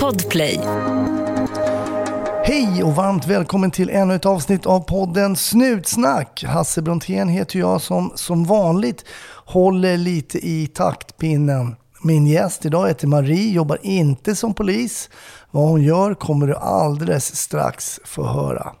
Podplay. Hej och varmt välkommen till ännu ett avsnitt av podden Snutsnack. Hasse Brontén heter jag som som vanligt håller lite i taktpinnen. Min gäst idag heter Marie, jobbar inte som polis. Vad hon gör kommer du alldeles strax få höra.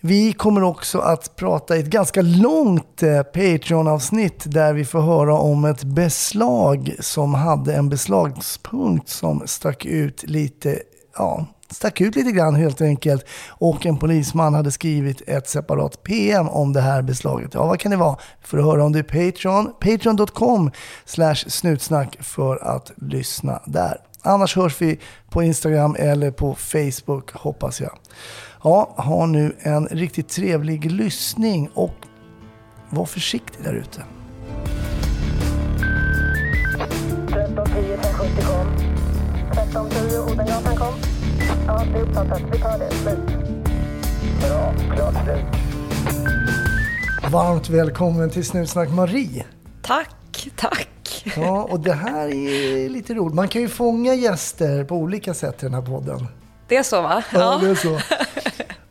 Vi kommer också att prata i ett ganska långt eh, Patreon-avsnitt där vi får höra om ett beslag som hade en beslagspunkt som stack ut lite, ja, stack ut lite grann helt enkelt. Och en polisman hade skrivit ett separat PM om det här beslaget. Ja, vad kan det vara? För att höra om det är Patreon. Patreon.com slash snutsnack för att lyssna där. Annars hörs vi på Instagram eller på Facebook hoppas jag. Ja, ha nu en riktigt trevlig lyssning och var försiktig där ute. 1310 1070 kom. 1310 Odengatan kom. Ja, det är uppfattat. Vi tar det. Slut. Bra. Klart slut. Varmt välkommen till Snutsnack Marie. Tack, tack. Ja, och det här är lite roligt. Man kan ju fånga gäster på olika sätt i den här podden. Det är så va? Ja, det är så.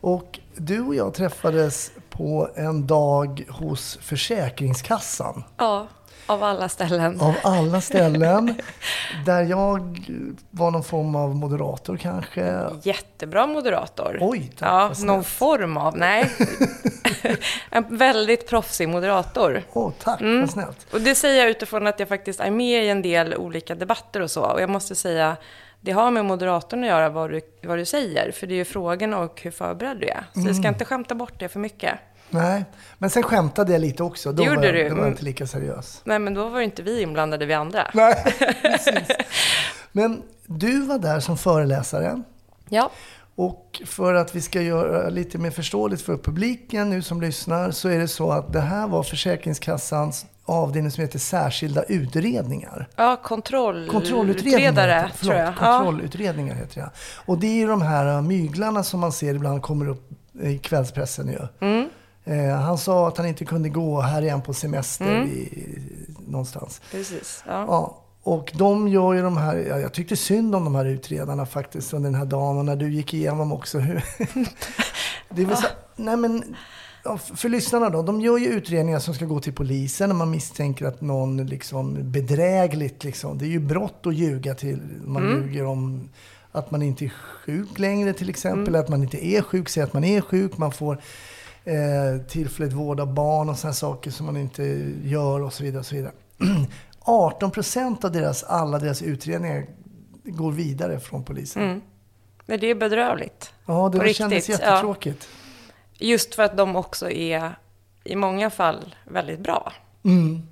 Och du och jag träffades på en dag hos Försäkringskassan. Ja, av alla ställen. Av alla ställen. Där jag var någon form av moderator kanske. Jättebra moderator. Oj, tack, Ja, någon form av, nej. en väldigt proffsig moderator. Åh, tack, Mm. vad snällt. Och det säger jag utifrån att jag faktiskt är med i en del olika debatter och så. Och jag måste säga, det har med moderatorn att göra vad du, vad du säger. För det är ju frågorna och hur förberedd du är. Så Mm. vi ska inte skämta bort det för mycket. Nej, men sen skämtade jag lite också. Då Det gjorde var, du. Då var jag Mm. inte lika seriös. Nej, men då var inte vi inblandade, vi andra. Nej, precis. Men du var där som föreläsare. Ja, Och för att vi ska göra lite mer förståeligt för publiken nu som lyssnar så är det så att det här var Försäkringskassans avdelning som heter särskilda utredningar. ja kontroll... Kontrollutredningar utredare, det. tror jag. Förlåt, Ja. kontrollutredningar heter det. Och det är ju de här äh, myglarna som man ser ibland kommer upp i kvällspressen ju. Mm. Eh, han sa att han inte kunde gå, här är han på semester Mm. i, någonstans. Precis. Ja. Ja, och de gör ju de här, ja, jag tyckte synd om de här utredarna faktiskt under den här dagen och när du gick igenom också hur... det vill säga, nej men, ja, för för lyssnarna då, de gör ju utredningar som ska gå till polisen när man misstänker att någon liksom bedrägligt liksom, det är ju brott att ljuga till, man Mm. ljuger om att man inte är sjuk längre till exempel, Mm. att man inte är sjuk, säger att man är sjuk, man får eh, tillfälligt vård av barn och sådana saker som man inte gör och så vidare. Och så vidare. 18 procent av deras, alla deras utredningar går vidare från polisen. Mm. Men det är bedrövligt. Ja, det kändes jättetråkigt. Just för att de också är, i många fall, väldigt bra. Mm.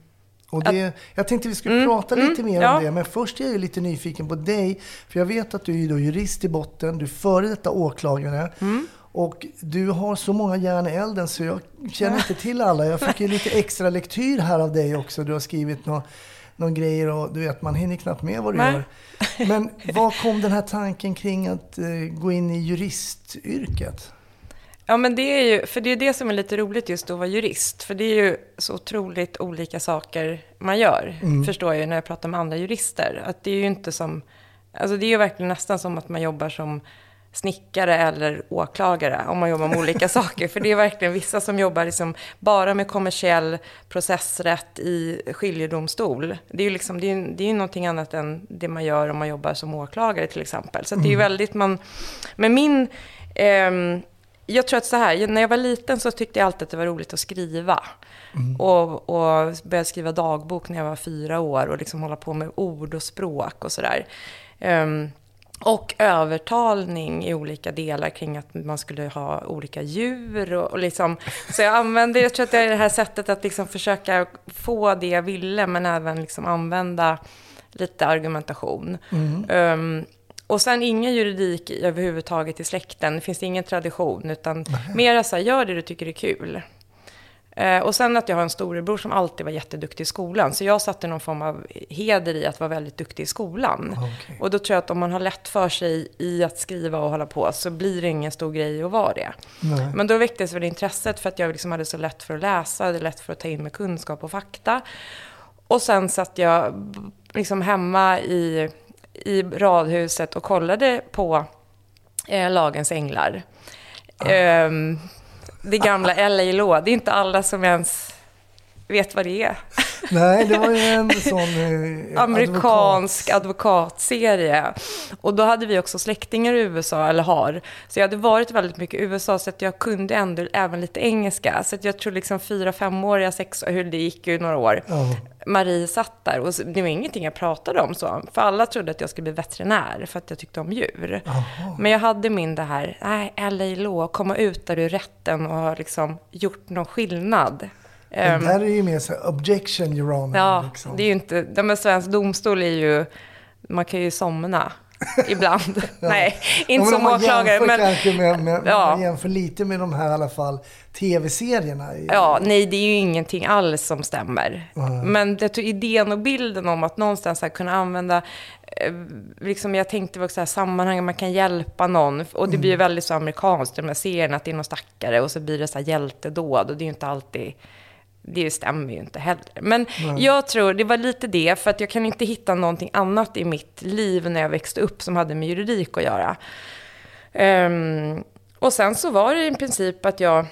Och det, jag tänkte vi skulle Mm, prata mm, lite mer ja. om det, men först är jag lite nyfiken på dig. För jag vet att du är jurist i botten, du är före detta åklagare. Mm. Och du har så många järn i elden så jag känner inte till alla. Jag fick ju lite extra lektyr här av dig också. Du har skrivit några någon grejer och du vet, man hinner knappt med vad du Nej. gör. Men var kom den här tanken kring att eh, gå in i juristyrket? Ja, men det är ju, för det är det som är lite roligt just att vara jurist. För det är ju så otroligt olika saker man gör, förstår jag ju när jag pratar med andra jurister. Att det är ju inte som, alltså det är ju verkligen nästan som att man jobbar som snickare eller åklagare om man jobbar med olika saker. För det är verkligen vissa som jobbar liksom bara med kommersiell processrätt i skiljedomstol. Det är ju liksom, det är, det är någonting annat än det man gör om man jobbar som åklagare till exempel. Så det är ju väldigt, man, men min, ehm, jag tror att så här, när jag var liten så tyckte jag alltid att det var roligt att skriva. Och, och började skriva dagbok när jag var fyra år och liksom hålla på med ord och språk och sådär. Ehm, och övertalning i olika delar kring att man skulle ha olika djur. Och, och liksom, så jag använde, jag tror att det är det här sättet att liksom försöka få det jag ville, men även liksom använda lite argumentation. Ehm, och sen ingen juridik överhuvudtaget i släkten. Det finns ingen tradition, utan mera så här, gör det du tycker är kul. Eh, och sen att jag har en storebror som alltid var jätteduktig i skolan. Så jag satte någon form av heder i att vara väldigt duktig i skolan. Okej. Och då tror jag att om man har lätt för sig i att skriva och hålla på så blir det ingen stor grej att vara det. Nej. Men då väcktes väl intresset för att jag liksom hade så lätt för att läsa, hade lätt för att ta in med kunskap och fakta. Och sen satt jag liksom hemma i, i radhuset och kollade på eh, Lagens Änglar. Ehm, det gamla LA-lå. Det är inte alla som ens vet vad det är. Nej, det var ju en sån eh, Amerikansk advokat. advokatserie. Och då hade vi också släktingar i USA, eller har. Så jag hade varit väldigt mycket i USA, så att jag kunde ändå även lite engelska. Så att jag tror liksom fyra, femåriga, sex, hur det gick ju några år. Ja. Marie satt där och det var ingenting jag pratade om så. För alla trodde att jag skulle bli veterinär för att jag tyckte om djur. Men jag hade min det här, nej, LA Law, komma ut där ur rätten och ha liksom gjort någon skillnad. Men Ehm, där är ju mer så här, objection your honor. Ja, liksom. det är ju inte... Ja, men svensk domstol är ju... Man kan ju somna ibland. Nej, Ja, inte men om som åklagare. jämför Men, med, med, Ja. man jämför lite med de här i alla fall tv-serierna. ja, nej, det är ju ingenting alls som stämmer. Men jag tror idén och bilden om att någonstans här kunna använda... eh, Liksom jag tänkte också så här sammanhang, man kan hjälpa någon. Och det blir ju väldigt så amerikanskt, de här serierna, att det är någon stackare och så blir det så här hjältedåd. Och det är ju inte alltid... Det stämmer ju inte heller. Men jag tror, det var lite det, för att jag kan inte hitta någonting annat i mitt liv när jag växte upp som hade med juridik att göra. Ehm, och sen så var det i princip att jag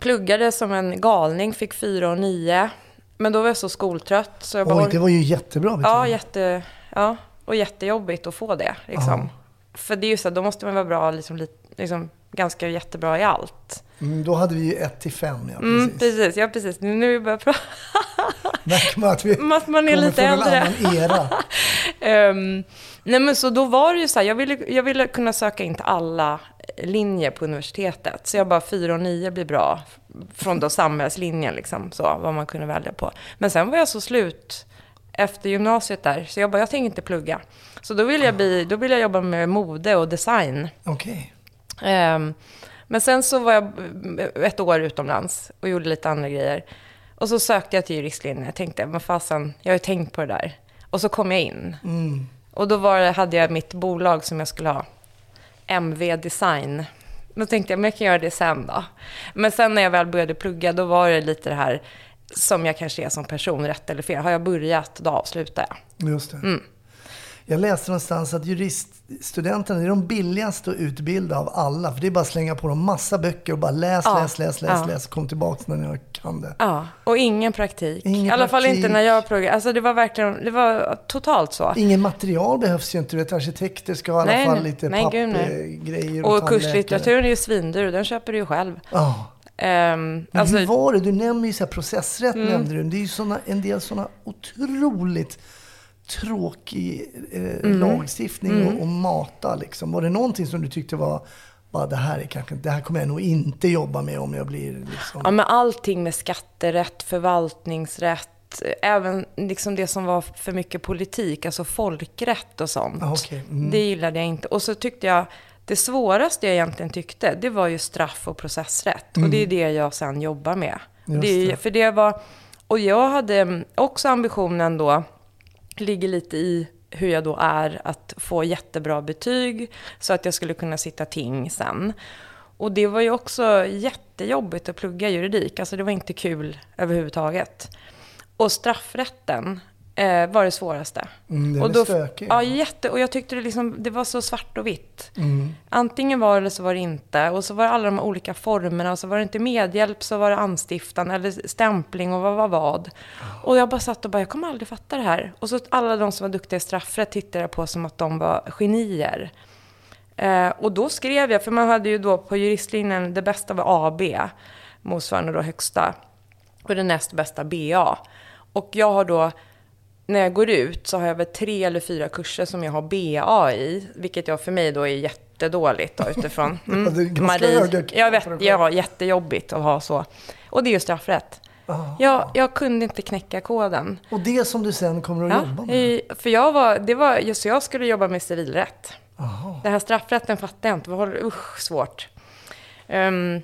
pluggade som en galning, fick fyra och nio. Men då var jag så skoltrött så jag bara... Oj, det var ju jättebra. Ja, jätte, ja, och jättejobbigt att få det. Liksom. För det är ju så, då måste man vara bra, liksom, liksom, ganska jättebra i allt. mm, då hade vi ju 1 till 5, ja Mm, precis. precis, ja precis. Nu börjar jag prata Märker man att vi att man är lite från äldre. en annan era. Ehm, nej men så då var det ju så här, jag ville, jag ville kunna söka in till alla linjer på universitetet. Så jag bara, 4 och 9 blir bra. Från då samhällslinjen liksom, så vad man kunde välja på. Men sen var jag så slut efter gymnasiet där, så jag bara, jag tänker inte plugga. Så då ville jag, bli, då ville jag jobba med mode och design. Okej. Ehm, men sen så var jag ett år utomlands och gjorde lite andra grejer. Och så sökte jag till juristlinjen. Jag tänkte, men fasen, jag har ju tänkt på det där. Och så kom jag in. Mm. Och då var hade jag mitt bolag som jag skulle ha. MV Design. Då tänkte jag, men jag kan göra det sen då. Men sen när jag väl började plugga, då var det lite det här som jag kanske är som person, rätt eller fel. Har jag börjat, då avslutar jag. Just det. Mm. Jag läste någonstans att juriststudenterna är de billigaste att utbilda av alla. För det är bara att slänga på dem massa böcker och bara läs, Ja. läs, läs, läs, Ja. läs. Kom tillbaka när ni kan det. Ja, och ingen praktik. Ingen I alla fall inte när jag pluggade. Alltså det var verkligen, det var totalt så. Ingen material behövs ju inte. Du vet, arkitekter ska ha i alla Nej, fall lite pappgrejer Och tandläkare. kurslitteraturen är ju svindyr, den köper du ju själv. Ja. Men alltså, hur var det? Du nämner ju så här processrätt. Mm. Nämnde du. Det är ju såna, en del sådana otroligt tråkig eh, Mm. lagstiftning och, och mata. Liksom. Var det någonting som du tyckte var bara, det här, är kanske, det här kommer jag nog inte jobba med om jag blir... Liksom. ja, men allting med skatterätt, förvaltningsrätt, även liksom det som var för mycket politik, alltså folkrätt och sånt. Ah, okej. Mm. Det gillade jag inte. Och så tyckte jag, det svåraste jag egentligen tyckte, det var ju straff och processrätt. Och det är det jag sen jobbar med. Mm. Det det. För det var, och jag hade också ambitionen då, ligger lite i hur jag då är, att få jättebra betyg så att jag skulle kunna sitta ting sen. Och det var ju också jättejobbigt att plugga juridik, alltså det var inte kul överhuvudtaget. Och straffrätten eh, var det svåraste. Mm, den och då, stökig. Ja, jätte, och jag tyckte det, liksom, det var så svart och vitt. Mm. Antingen var det eller så var det inte. Och så var det alla de olika formerna. Och så var det inte medhjälp så var det anstiftan eller stämpling och vad var vad. Och jag bara satt och bara, jag kommer aldrig fatta det här. Och så alla de som var duktiga i straffrätt tittade jag på som att de var genier. Eh, och då skrev jag, för man hade ju då på juristlinjen, det bästa var AB, motsvarande då högsta. Och det näst bästa BA. Och jag har då, när jag går ut så har jag väl tre eller fyra kurser som jag har BA i. Vilket jag för mig då är jättedåligt då utifrån. Mm. Krav jag vet, på dig själv. ja, jättejobbigt att ha så. Och det är ju straffrätt. Ah. Jag, jag kunde inte knäcka koden. Och det som du sen kommer att Ja, jobba med? för jag var, det var, just jag skulle jobba med civilrätt. Aha. Det här straffrätten fattar jag inte. Usch, svårt. Ehm,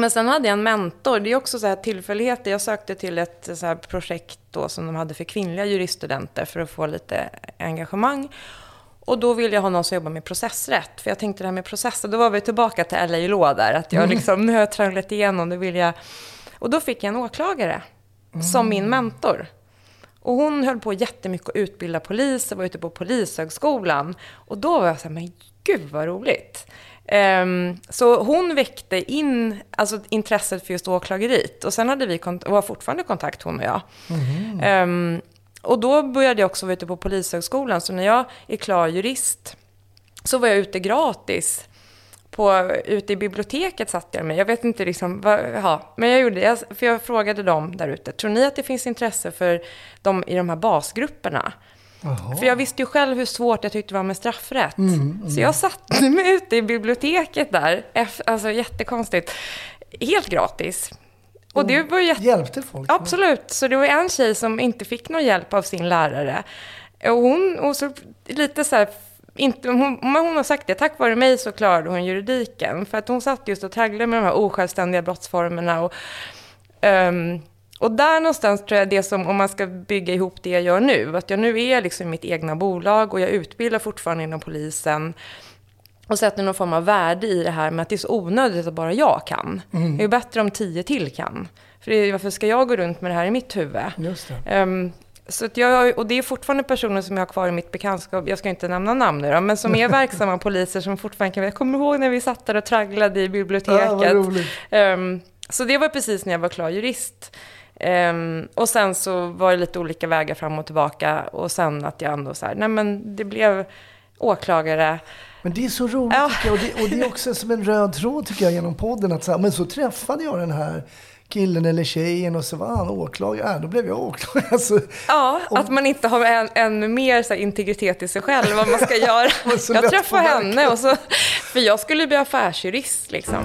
men sen hade jag en mentor. Det är också så här tillfälligheter. Jag sökte till ett så här projekt då som de hade för kvinnliga juriststudenter för att få lite engagemang. Och då ville jag ha någon som jobbar med processrätt. För jag tänkte det här med processer, då var vi tillbaka till LA där. Att jag liksom, nu har jag tragglat igenom, nu vill jag... Och då fick jag en åklagare som min mentor. Och hon höll på jättemycket att utbilda poliser, var ute på polishögskolan. Och då var jag så här, men gud vad roligt. Um, så hon väckte in alltså, intresset för just åklageriet. Och sen hade vi kont- och har fortfarande kontakt, hon och jag. Um, och då började jag också vara ute på Polishögskolan. Så när jag är klar jurist så var jag ute gratis. På, ute i biblioteket satt jag med. Jag vet inte liksom, vad, ja, men jag gjorde det. För jag frågade dem där ute, tror ni att det finns intresse för dem i de här basgrupperna? Jaha. För jag visste ju själv hur svårt jag tyckte det var med straffrätt. Så jag satte mig ute i biblioteket där, alltså jättekonstigt, helt gratis. Och det var jätte... Hjälpte folk? Absolut. Så det var en tjej som inte fick någon hjälp av sin lärare. Och hon, och så lite så här, inte, hon, hon har sagt det, tack vare mig så klarade hon juridiken. För att hon satt just och tragglade med de här osjälvständiga brottsformerna. Och, ehm, och där någonstans tror jag det som, om man ska bygga ihop det jag gör nu, att jag nu är liksom mitt egna bolag och jag utbildar fortfarande inom polisen och sätter någon form av värde i det här med att det är så onödigt att bara jag kan. Det är bättre om tio till kan. För det varför ska jag gå runt med det här i mitt huvud? Just det. Ehm, så jag, och det är fortfarande personer som jag har kvar i mitt bekantskap, jag ska inte nämna namn nu då, men som är verksamma poliser som fortfarande kan, jag kommer ihåg när vi satt där och tragglade i biblioteket. Ja, roligt. Ehm, så det var precis när jag var klar jurist. Ehm, och sen så var det lite olika vägar fram och tillbaka och sen att jag ändå så här, nej men det blev åklagare. Men det är så roligt Ja. tycker jag. Och det, och det är också som en röd tråd tycker jag genom podden. Att så här, men så träffade jag den här killen eller tjejen och så var han åklagare. Äh, då blev jag åklagare. Alltså, Ja, Och- att man inte har en, en mer så här, integritet i sig själv, vad man ska göra. Jag träffade henne och så, för jag skulle bli affärsjurist liksom.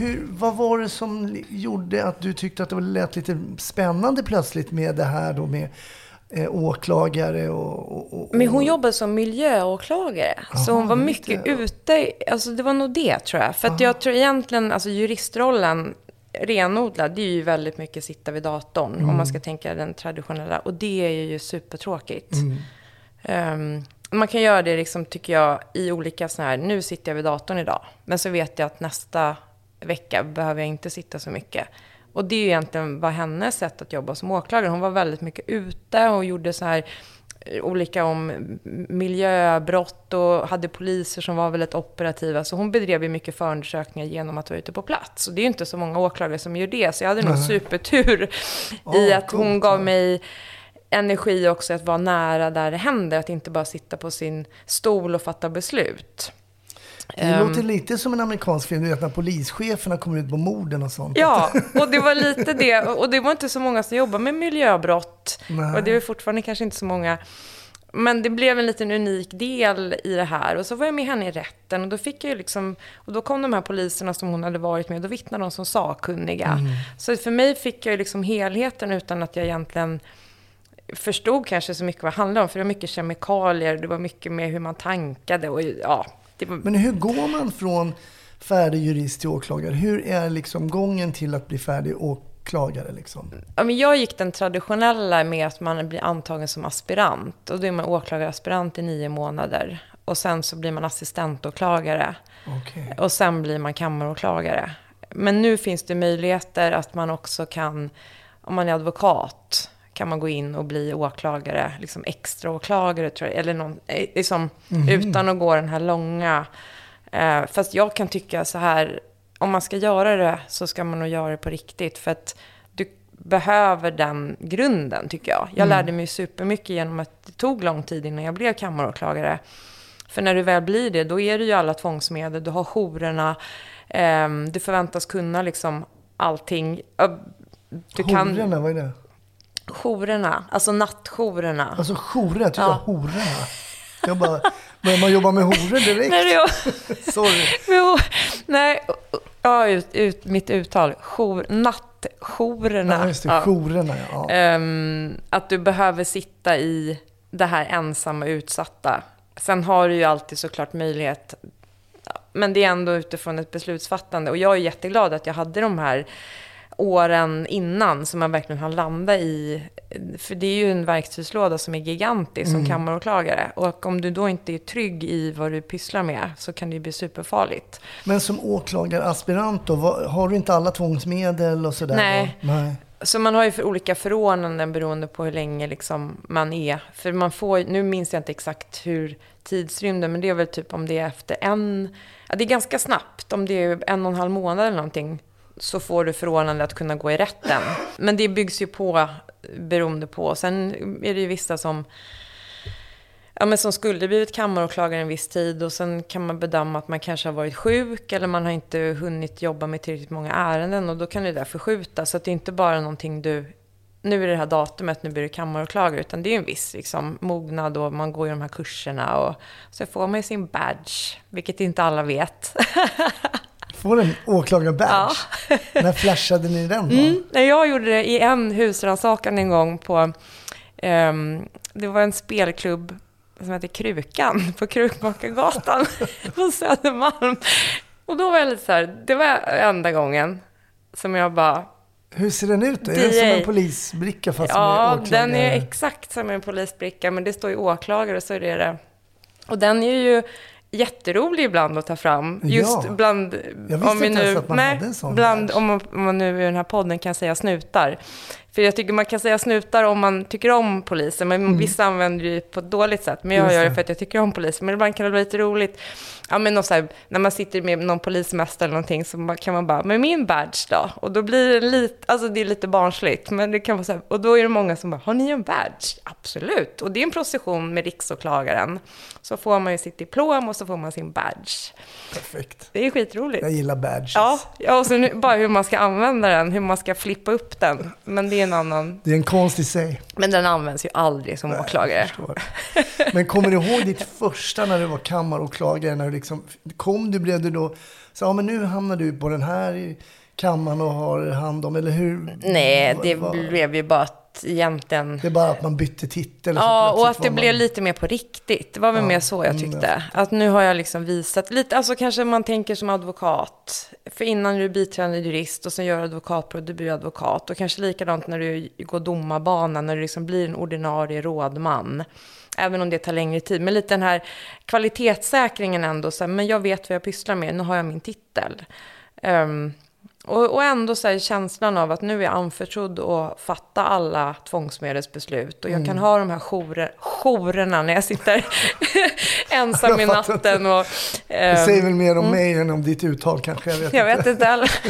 Hur, vad var det som gjorde att du tyckte att det lät lite spännande plötsligt med det här då med eh, åklagare och, och, och Men hon jobbade som miljöåklagare. så hon var det mycket jag. ute, alltså det var nog det tror jag. För att jag tror egentligen, alltså juristrollen, renodlad, det är ju väldigt mycket sitta vid datorn. Om man ska tänka den traditionella. Och det är ju supertråkigt. Ehm, man kan göra det, liksom, tycker jag, i olika sådana här, nu sitter jag vid datorn idag. Men så vet jag att nästa vecka behöver jag inte sitta så mycket. Och det är ju egentligen var hennes sätt att jobba som åklagare. Hon var väldigt mycket ute och gjorde så här eh, olika om miljöbrott och hade poliser som var väldigt operativa. Så hon bedrev ju mycket förundersökningar genom att vara ute på plats. Och det är ju inte så många åklagare som gör det. Så jag hade nog supertur i Ja, att hon gav mig energi också att vara nära där det händer. Att inte bara sitta på sin stol och fatta beslut. Det Ehm, låter lite som en amerikansk film, du vet när polischeferna kommer ut på morden och sånt. Ja, och det var lite det. Och det var inte så många som jobbade med miljöbrott. Nej. Och det är fortfarande kanske inte så många. Men det blev en liten unik del i det här. Och så var jag med henne i rätten. Och då fick jag ju liksom... Och då kom de här poliserna som hon hade varit med. Och då vittnade de som sakkunniga. Så för mig fick jag ju liksom helheten utan att jag egentligen förstod kanske så mycket vad det handlade om. För det var mycket kemikalier. Det var mycket med hur man tankade. Och ja, var, Men hur går man från färdig jurist till åklagare? Hur är liksom gången till att bli färdig åklagare? Liksom? Ja, men jag gick den traditionella med att man blir antagen som aspirant. Och då är man åklagaraspirant i nio månader. Och sen så blir man assistentåklagare. Okej. Och sen blir man kammaråklagare. Men nu finns det möjligheter att man också kan, om man är advokat, kan man gå in och bli åklagare, liksom extra åklagare tror jag, eller någon, eh, liksom, utan att gå den här långa. Eh, fast jag kan tycka så här, om man ska göra det så ska man nog göra det på riktigt. För att du behöver den grunden tycker jag. Jag lärde mig supermycket genom att det tog lång tid innan jag blev kammaråklagare. För när du väl blir det, då är det ju alla tvångsmedel. Du har jourerna, ehm, du förväntas kunna liksom allting. Du kan, Hororna, vad är det? Jourerna, alltså nattjourerna. Alltså jourer, jag tycker Ja. hororna. Jag bara, börjar man jobba med horor direkt? Nej, är- Sorry. Jo, nej, Ja, ut, ut, mitt uttal. Jour, nattjourerna. Ja, just det. Ja. Jourerna, ja. Ehm, att du behöver sitta i det här ensamma utsatta. Sen har du ju alltid såklart möjlighet, men det är ändå utifrån ett beslutsfattande. Och jag är jätteglad att jag hade de här åren innan som man verkligen har landat i. För det är ju en verktygslåda som är gigantisk som kammaråklagare. Och om du då inte är trygg i vad du pysslar med så kan det ju bli superfarligt. Men som åklagaraspirant då, har du inte alla tvångsmedel och sådär? Nej. Nej. Så man har ju för olika förordnanden beroende på hur länge liksom man är. För man får, nu minns jag inte exakt hur tidsrymden, men det är väl typ om det är efter en, ja det är ganska snabbt, om det är en och en halv månad eller någonting, så får du förordnande att kunna gå i rätten. Men det byggs ju på beroende på. Sen är det ju vissa som Ja, men som skulle blivit kammaråklagare en viss tid och sen kan man bedöma att man kanske har varit sjuk eller man har inte hunnit jobba med tillräckligt många ärenden och då kan det där förskjutas. Så att det är inte bara någonting du, nu är det det här datumet, nu blir du kammaråklagare, utan det är en viss liksom, mognad och man går ju de här kurserna och så får man ju sin badge, vilket inte alla vet. Får en åklagarbadge? När flashade ni den då? Mm, jag gjorde det i en husrannsakan en gång på, ehm, det var en spelklubb som hette Krukan på Krukmakargatan på Södermalm. Och då var jag lite så här, det var enda gången som jag bara, Hur ser den ut då? Är den som en polisbricka fast med ja, åklagare? den är exakt som en polisbricka, men det står ju åklagare, så är det det. Och den är ju jätterolig ibland att ta fram. Just Ja. bland, om vi nu, nej, bland, om man nu i den här podden kan säga snutar. För jag tycker man kan säga snutar om man tycker om polisen, men vissa använder det på ett dåligt sätt. Men jag Mm. Just gör det för att jag tycker om polisen. Men ibland kan det vara lite roligt. Ja, men något så här, när man sitter med någon polismästare eller någonting så kan man bara, men min badge då? Och då blir det lite, alltså det är lite barnsligt, men det kan vara så här, och då är det många som bara, har ni en badge? Absolut, och det är en procession med riksåklagaren. Så får man ju sitt diplom och så får man sin badge. Perfekt. Det är skitroligt. Jag gillar badges. Ja, ja, och så nu, bara hur man ska använda den, hur man ska flippa upp den. Men det är en annan, Det är en konst i sig. men den används ju aldrig som åklagare. Jag förstår. Men kommer du ihåg ditt första när du var kammaråklagare? När du liksom, kom du, blev du då, så ja men nu hamnar du på den här kammaren och har hand om, eller hur? Nej, det blev ju bara att egentligen... Det är bara att man bytte titel. Ja, och att det var blev man- lite mer på riktigt. Det var väl Ja, mer så jag mm, tyckte. Att nu har jag liksom visat lite, alltså kanske man tänker som advokat. För innan är du biträdande jurist och sen gör advokatprov, du blir advokat. Och kanske likadant när du går domarbanan, när du liksom blir en ordinarie rådman. Även om det tar längre tid. Men lite den här kvalitetssäkringen ändå, så här, men jag vet vad jag pysslar med, nu har jag min titel. Ehm, och, och ändå så här, känslan av att nu är jag anförtrodd att fatta alla tvångsmedelsbeslut. Och jag Mm. kan ha de här jourer, jourerna när jag sitter ensam i natten. Och, Det ehm, säger väl mer om mig än om ditt uttal kanske. Jag vet jag inte. vet inte heller.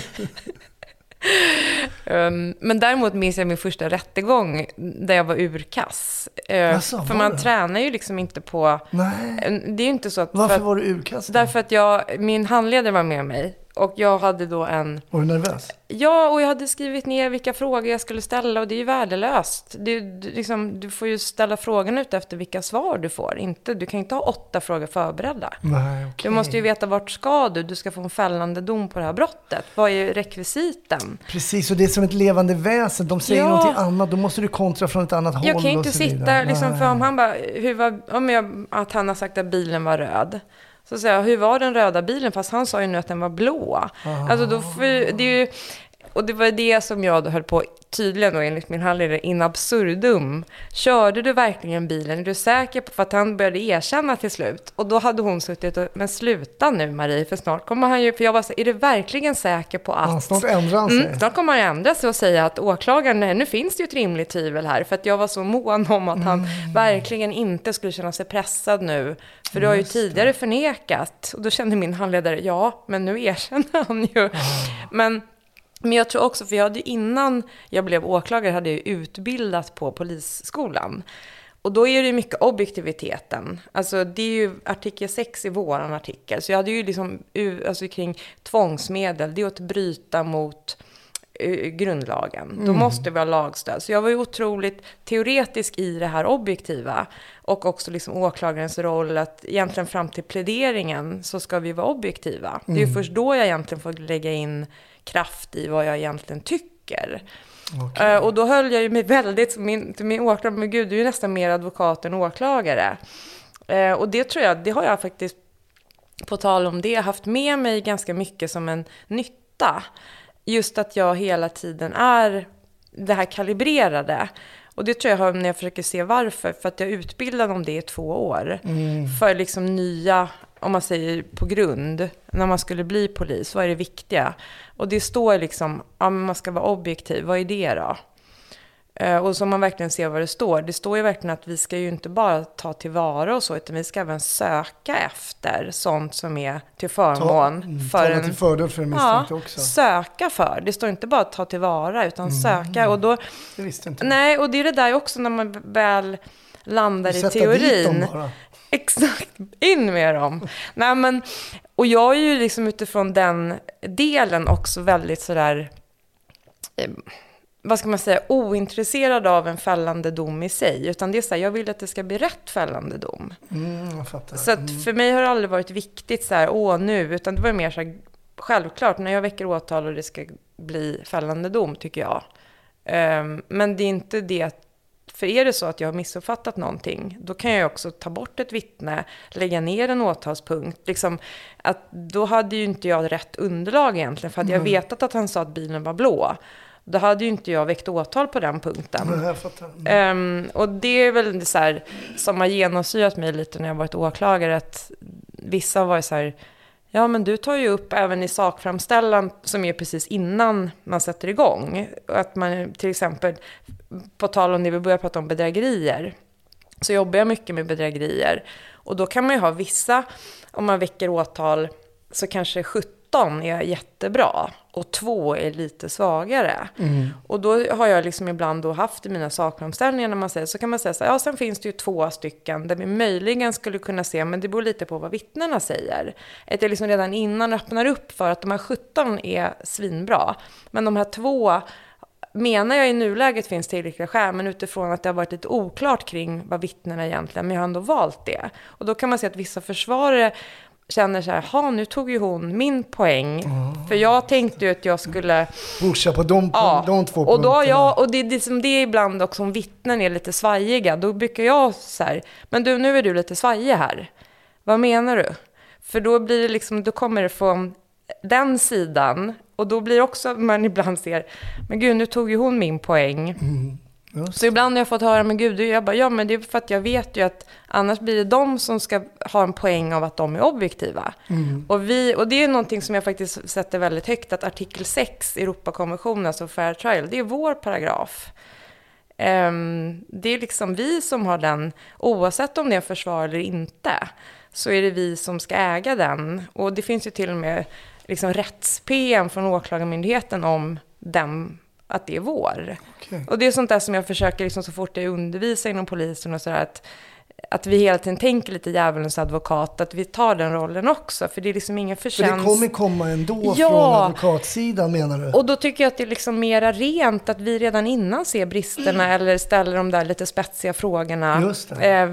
Ehm, men däremot minns jag min första rättegång där jag var urkass. Uh, för man det? tränar ju liksom inte på... Nej. Det är ju inte så att... för Varför att, var du urkast? då? Därför att jag, min handledare var med mig. Och jag hade då en... Var du nervös? Ja, och jag hade skrivit ner vilka frågor jag skulle ställa och det är ju värdelöst. Det, du, liksom, du får ju ställa frågan ut efter vilka svar du får. Inte, du kan inte ha åtta frågor förberedda. Nej, okej. Du måste ju veta vart ska du? Du ska få en fällande dom på det här brottet. Vad är rekvisiten? Precis, och det är som ett levande väsen. De säger Ja. någonting annat, då måste du kontra från ett annat håll. Jag kan ju inte sitta liksom, för om han bara, hur var, om jag, att han har sagt att bilen var röd. Så säger jag, hur var den röda bilen? Fast han sa ju nu att den var blå. Alltså då får, det är ju, och det var det som jag höll på, tydligen då enligt min handledare, in absurdum. Körde du verkligen bilen? Är du säker på, för att han började erkänna till slut. Och då hade hon suttit och, men sluta nu Marie, för snart kommer han ju, för jag var så, är du verkligen säker på att... Ja, snart ändrar han sig. Mm, snart kommer han ändra sig och säga att åklagaren, nej, nu finns det ju ett rimligt tvivel här. För att jag var så mån om att han Mm. verkligen inte skulle känna sig pressad nu. För du har ju tidigare förnekat. Och då kände min handledare, ja, men nu erkänner han ju. Men, men jag tror också, för jag hade ju innan jag blev åklagare, hade jag ju utbildat på polisskolan. Och då är det ju mycket objektiviteten. Alltså det är ju artikel 6 i våran artikel. Så jag hade ju liksom, alltså kring tvångsmedel, det är att bryta mot eh, grundlagen. Då måste vi ha lagstöd. Så jag var ju otroligt teoretisk i det här objektiva. Och också liksom åklagarens roll att egentligen fram till pläderingen så ska vi vara objektiva. Det är ju först då jag egentligen får lägga in kraft i vad jag egentligen tycker. Eh, och då höll jag ju mig väldigt, min, min åklagare, men gud, du är ju nästan mer advokat än åklagare. Eh, och det tror jag, det har jag faktiskt, på tal om det, haft med mig ganska mycket som en nytta. Just att jag hela tiden är det här kalibrerade. Och det tror jag har när jag försöker se varför, för att jag utbildade om det i två år. För liksom nya, om man säger på grund, när man skulle bli polis, vad är det viktiga? Och det står liksom, ja men man ska vara objektiv, vad är det då? Eh, Och så man verkligen ser vad det står. Det står ju verkligen att vi ska ju inte bara ta tillvara och så, utan vi ska även söka efter sånt som är till förmån mm, för tala en... till fördel för den Ja, misstänkte också. söka för. Det står inte bara ta tillvara, utan söka. Och då, Det visste inte nej, och det är det där också när man väl landar i teorin. Exakt, in med dem. Nej, men, och jag är ju liksom utifrån den delen också väldigt sådär, eh, vad ska man säga, ointresserad av en fällande dom i sig. Utan det är så här, jag vill att det ska bli rätt fällande dom. Mm. Så att för mig har det aldrig varit viktigt så här, åh nu, utan det var mer så här, självklart när jag väcker åtal och det ska bli fällande dom tycker jag. Ehm, men det är inte det att för är det så att jag har missuppfattat någonting, då kan jag också ta bort ett vittne, lägga ner en åtalspunkt. Liksom, att då hade ju inte jag rätt underlag egentligen, för hade jag vetat att han sa att bilen var blå, då hade ju inte jag väckt åtal på den punkten. Mm. Mm. Ehm, och det är väl så här, som har genomsyrat mig lite när jag varit åklagare, att vissa har varit så här, ja men du tar ju upp även i sakframställan som är precis innan man sätter igång. Att man till exempel, på tal om det vi börjar prata om bedrägerier, så jobbar jag mycket med bedrägerier. Och då kan man ju ha vissa, om man väcker åtal, så kanske 70 17 är jättebra och två är lite svagare. Och då har jag liksom ibland då haft i mina sakframställningar när man säger, så kan man säga så här, ja sen finns det ju två stycken där vi möjligen skulle kunna se, men det beror lite på vad vittnena säger. Att jag liksom redan innan öppnar upp för att de här 17 är svinbra, men de här två menar jag i nuläget finns tillräckliga skäl, men utifrån att det har varit lite oklart kring vad vittnena egentligen, men jag har ändå valt det. Och då kan man se att vissa försvarare känner så här, ha nu tog ju hon min poäng. För jag tänkte ju att jag skulle... Pusha på de, Ja, de två och då punkterna. jag, och det, det, som det är ibland också om vittnen är lite svajiga, då brukar jag så här, men du nu är du lite svajig här. Vad menar du? För då blir det liksom, då kommer det från den sidan, och då blir också man ibland ser, men gud nu tog ju hon min poäng. Just. Så ibland har jag fått höra, men gud, jag bara, ja men det är för att jag vet ju att annars blir det de som ska ha en poäng av att de är objektiva. Och, vi, och det är någonting som jag faktiskt sätter väldigt högt, att artikel 6 i Europakonventionen, alltså fair trial, det är vår paragraf. Ehm, det är liksom vi som har den, oavsett om det är försvar eller inte, så är det vi som ska äga den. Och det finns ju till och med liksom rätts-PM från Åklagarmyndigheten om den, att det är vår. Okej. Och det är sånt där som jag försöker, liksom, så fort jag undervisar inom polisen och sådär, att, att vi hela tiden tänker lite djävulens advokat, att vi tar den rollen också, för det är liksom ingen För förtjänst. det kommer komma ändå Ja. från advokatsidan menar du? Och då tycker jag att det är liksom mera rent att vi redan innan ser bristerna eller ställer de där lite spetsiga frågorna. Just det. Eh,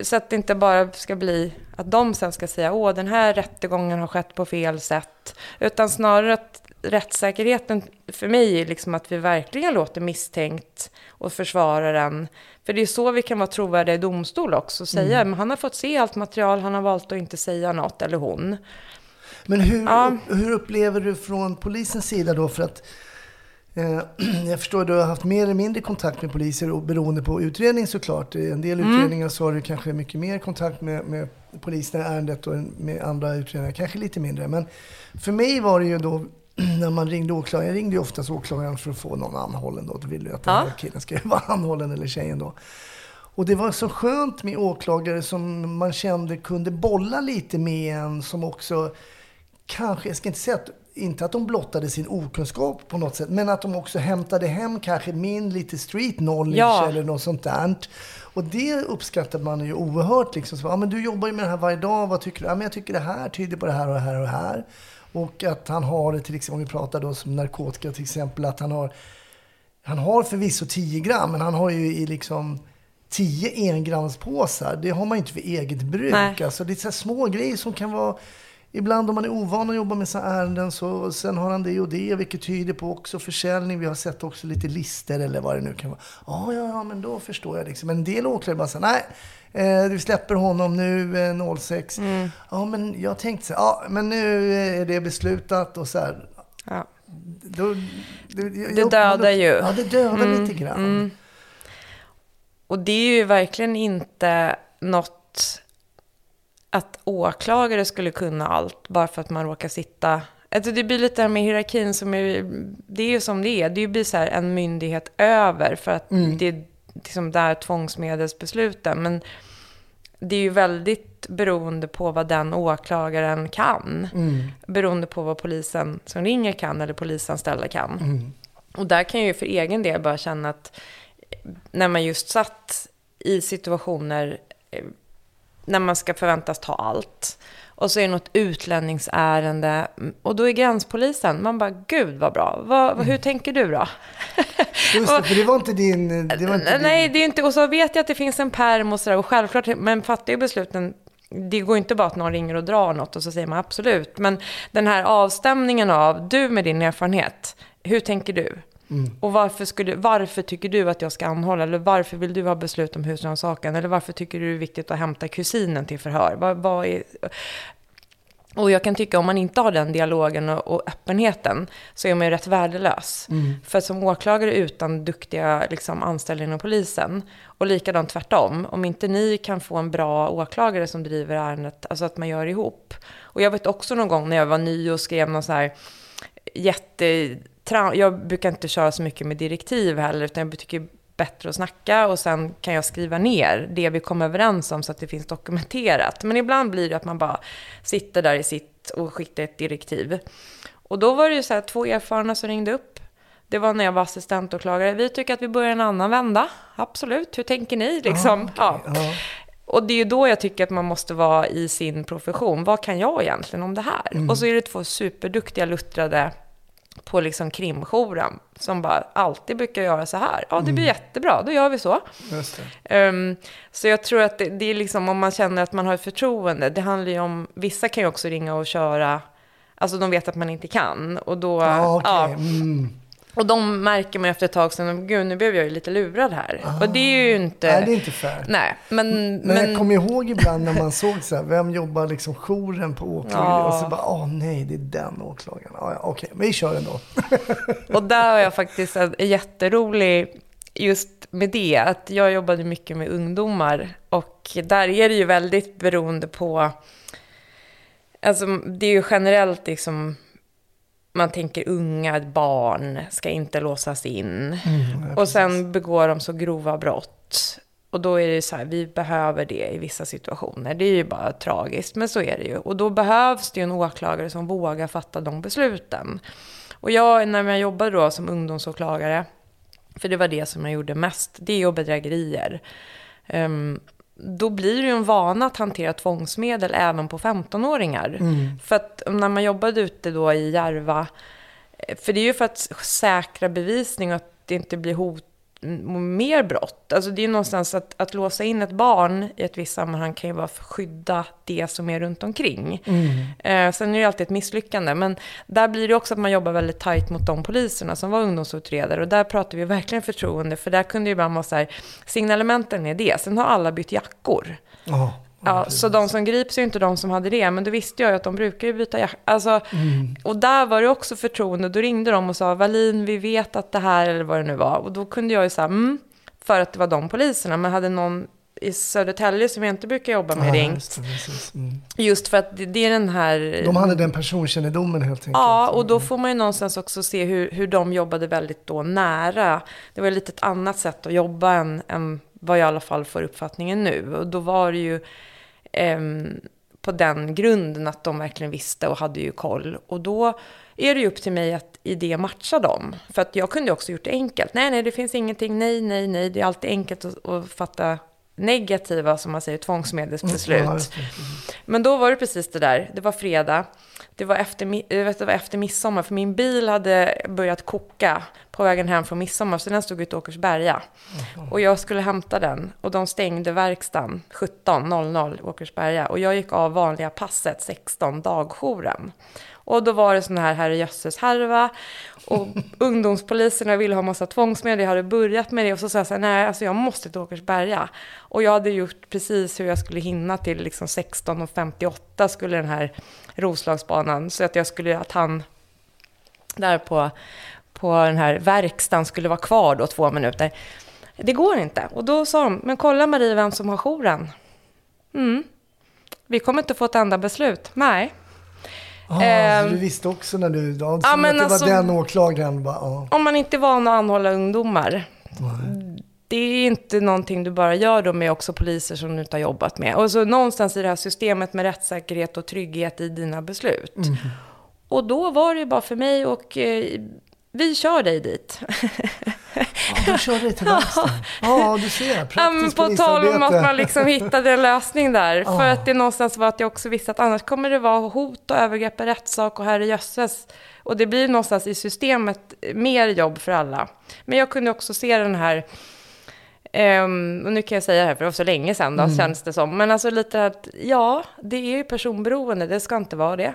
så att det inte bara ska bli att de sen ska säga åh den här rättegången har skett på fel sätt. Utan snarare att rättssäkerheten för mig är liksom att vi verkligen låter misstänkt och försvararen. För det är så vi kan vara trovärdiga i domstol också. Säga, Mm. men han har fått se allt material, han har valt att inte säga något, eller hon. Men hur, Ja. hur upplever du från polisens sida då? För att jag förstår att du har haft mer eller mindre kontakt med poliser och beroende på utredning såklart. I en del Mm. utredningar så har du kanske mycket mer kontakt med, med polisen i ärendet och med andra utredningar kanske lite mindre. Men för mig var det ju då när man ringde åklagaren, jag ringde ju oftast åklagaren för att få någon anhållen då. Då ville jag att den Ja. här killen ska vara anhållen eller tjejen då. Och det var så skönt med åklagare som man kände kunde bolla lite med en som också kanske, jag ska inte säga att, inte att de blottade sin okunskap på något sätt, men att de också hämtade hem kanske min lite street knowledge Ja. eller något sånt där. Och det uppskattade man ju oerhört. Liksom. Så, ja, men du jobbar ju med det här varje dag, vad tycker du? Ja, men jag tycker det här tyder på det här och det här och det här. Och att han har, till exempel, om vi pratar då som narkotika till exempel, att han har, han har förvisso 10 gram, men han har ju i liksom 10 engramspåsar. Det har man ju inte för eget bruk. Nej. Alltså, det är så små grejer som kan vara Ibland om man är ovan att jobba med sådana ärenden så sen har han det och det, vilket tyder på också försäljning. Vi har sett också lite lister eller vad det nu kan vara. Ja, ja, ja, men då förstår jag liksom. Men en del åklagare bara säger nej, eh, du släpper honom nu eh, 06. Ja, men jag tänkte så ja, men nu är det beslutat och så här. Ja. Då, det, jag- Det dödar ju. Ja, det dödar lite grann. Och det är ju verkligen inte något att åklagare skulle kunna allt bara för att man råkar sitta... Alltså det blir lite det här med hierarkin som är... Det är ju som det är. Det blir så här en myndighet över för att det är liksom där tvångsmedelsbesluten. Men det är ju väldigt beroende på vad den åklagaren kan. Beroende på vad polisen som ringer kan eller polisanställda kan. Och där kan jag ju för egen del bara känna att när man just satt i situationer eh, när man ska förväntas ta allt. Och så är det något utlänningsärende. Och då är gränspolisen. Man bara, gud vad bra. Vad, vad- Hur tänker du då? Just det, för det var inte din... Det var inte Nej, din, det är inte... Och så vet jag att det finns en perm och sådär. Och självklart, men fattar ju besluten. Det går inte bara att någon ringer och drar något och så säger man absolut. Men den här avstämningen av, du med din erfarenhet, hur tänker du? Och varför, skulle, varför tycker du att jag ska anhålla? Eller varför vill du ha beslut om husrannsakan? Eller varför tycker du det är viktigt att hämta kusinen till förhör? Vad, vad är, och jag kan tycka om man inte har den dialogen och, och öppenheten så är man ju rätt värdelös. För som åklagare utan duktiga liksom, anställda inom polisen och likadant tvärtom. Om inte ni kan få en bra åklagare som driver ärendet, alltså att man gör ihop. Och jag vet också någon gång när jag var ny och skrev någon så här jätte... Jag brukar inte köra så mycket med direktiv heller, utan jag tycker bättre att snacka och sen kan jag skriva ner det vi kom överens om så att det finns dokumenterat. Men ibland blir det att man bara sitter där i sitt och skickar ett direktiv. Och då var det ju så här två erfarna som ringde upp. Det var när jag var assistentåklagare. Vi tycker att vi börjar en annan vända. Absolut, hur tänker ni? Liksom. ja. ja. Och det är ju då jag tycker att man måste vara i sin profession. Vad kan jag egentligen om det här? Och så är det två superduktiga luttrade på liksom krimjouren som bara alltid brukar göra så här. Ja, det blir jättebra, då gör vi så. Ehm, så jag tror att det, det är liksom om man känner att man har ett förtroende. Det handlar ju om, vissa kan ju också ringa och köra, alltså de vet att man inte kan. Och då, Ja, okej. ja, Mm. Och de märker man efter ett tag sen, gud nu blev jag ju lite lurad här. Och det är ju inte... Nej, det är inte fair. Nej, men... Men, jag kommer ihåg ibland när man såg så här, vem jobbar liksom jouren på åklagare? Ja. Och så bara, åh nej, det är den åklagaren. Ja, ja, okej, men vi kör ändå. Och där har jag faktiskt en jätterolig, just med det, att jag jobbade mycket med ungdomar. Och där är det ju väldigt beroende på, alltså det är ju generellt liksom, man tänker unga, barn ska inte låsas in. och sen begår de så grova brott. Och då är det så här, vi behöver det i vissa situationer. Det är ju bara tragiskt, men så är det ju. Och då behövs det ju en åklagare som vågar fatta de besluten. Och jag, när jag jobbade då som ungdomsåklagare, för det var det som jag gjorde mest, det ju bedrägerier. Ehm, då blir det ju en vana att hantera tvångsmedel även på 15-åringar. För att när man jobbade ute då i Järva, eh, för det är ju för att säkra bevisning och att det inte blir hot mer brott. Alltså det är ju någonstans att, att låsa in ett barn i ett visst sammanhang kan ju vara för att skydda det som är runt omkring. Eh, sen är det ju alltid ett misslyckande, men där blir det också att man jobbar väldigt tajt mot de poliserna som var ungdomsutredare och där pratar vi verkligen förtroende, för där kunde det ibland vara så här, signalementen är det, sen har alla bytt jackor. Ja, Ja, så de som grips är ju inte de som hade det, men då visste jag ju att de brukar ju byta jacka. Alltså, Och där var det också förtroende. Då ringde de och sa, Valin, vi vet att det här, eller vad det nu var. Och då kunde jag ju säga, mm, för att det var de poliserna. Men hade någon i Södertälje som jag inte brukar jobba med Ja, ringt, just det. Mm. just för att det, det är den här... De hade den personkännedomen helt enkelt. Ja, och då får man ju någonstans också se hur, hur de jobbade väldigt då nära. Det var lite ett annat sätt att jobba än, än vad jag i alla fall får uppfattningen nu. Och då var det ju Ehm, på den grunden att de verkligen visste och hade ju koll. Och då är det ju upp till mig att i det matcha dem. För att jag kunde också gjort det enkelt. Nej, nej, det finns ingenting. Nej, nej, nej. Det är alltid enkelt att, att fatta negativa, som man säger, tvångsmedelsbeslut. Ja, precis. Men då var det precis det där. Det var fredag. det var efter, jag vet, det var efter midsommar, för min bil hade börjat koka på vägen hem från midsommar, så den stod ute i Åkersberga. Och jag skulle hämta den, och de stängde verkstaden 17.00 Åkersberga. Och jag gick av vanliga passet 16, dagjouren. Och då var det sån här herrejösses härva och ungdomspoliserna ville ha massa tvångsmedel. Jag hade börjat med det och så sa jag så här, nej, alltså jag måste till Åkersberga. Och jag hade gjort precis hur jag skulle hinna till liksom 16.58 skulle den här Roslagsbanan. Så att jag skulle, att han där på, på den här verkstaden skulle vara kvar då två minuter. Det går inte. Och då sa de, men kolla Marie vem som har jouren. Mm. Vi kommer inte få ett enda beslut. Nej. Ah, Ehm, så du visste också när du... Ja, ja, men det alltså- var den åklagaren. Bara, ja. Om man inte är van att anhålla ungdomar. Det är inte någonting du bara gör då med också poliser som du inte har jobbat med. Och så någonstans i det här systemet med rättssäkerhet och trygghet i dina beslut. Och då var det bara för mig och eh, vi kör dig dit. Ja, du körde dig till verkstaden. Ja, du ser. Praktiskt på tal om att man liksom hittade en lösning där. För Ja. att det någonstans var att jag också visste att annars kommer det vara hot och övergrepp i rättssak och herrejösses. Och det blir någonstans i systemet mer jobb för alla. Men jag kunde också se den här, ehm, och nu kan jag säga det här för det var så länge sedan då, känns det som. Men alltså lite att, ja, det är ju personberoende, det ska inte vara det.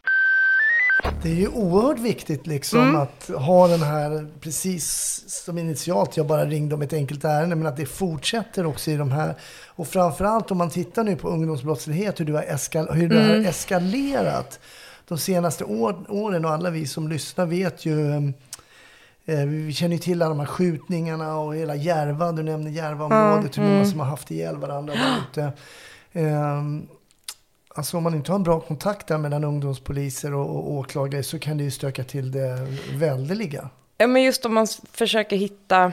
Det är ju oerhört viktigt liksom Mm. att ha den här, precis som initialt jag bara ringde om ett enkelt ärende, men att det fortsätter också i de här. Och framförallt om man tittar nu på ungdomsbrottslighet, hur, du har eskal- hur det Mm. har eskalerat de senaste år, åren. Och alla vi som lyssnar vet ju Eh, Vi känner ju till alla de här skjutningarna och hela Järva. Du nämner Järvaområdet, hur många som har haft ihjäl varandra där ute. Ehm, Alltså om man inte har en bra kontakt där mellan ungdomspoliser och, och åklagare så kan det ju stöka till det väldeliga. Ja, men just om man försöker hitta...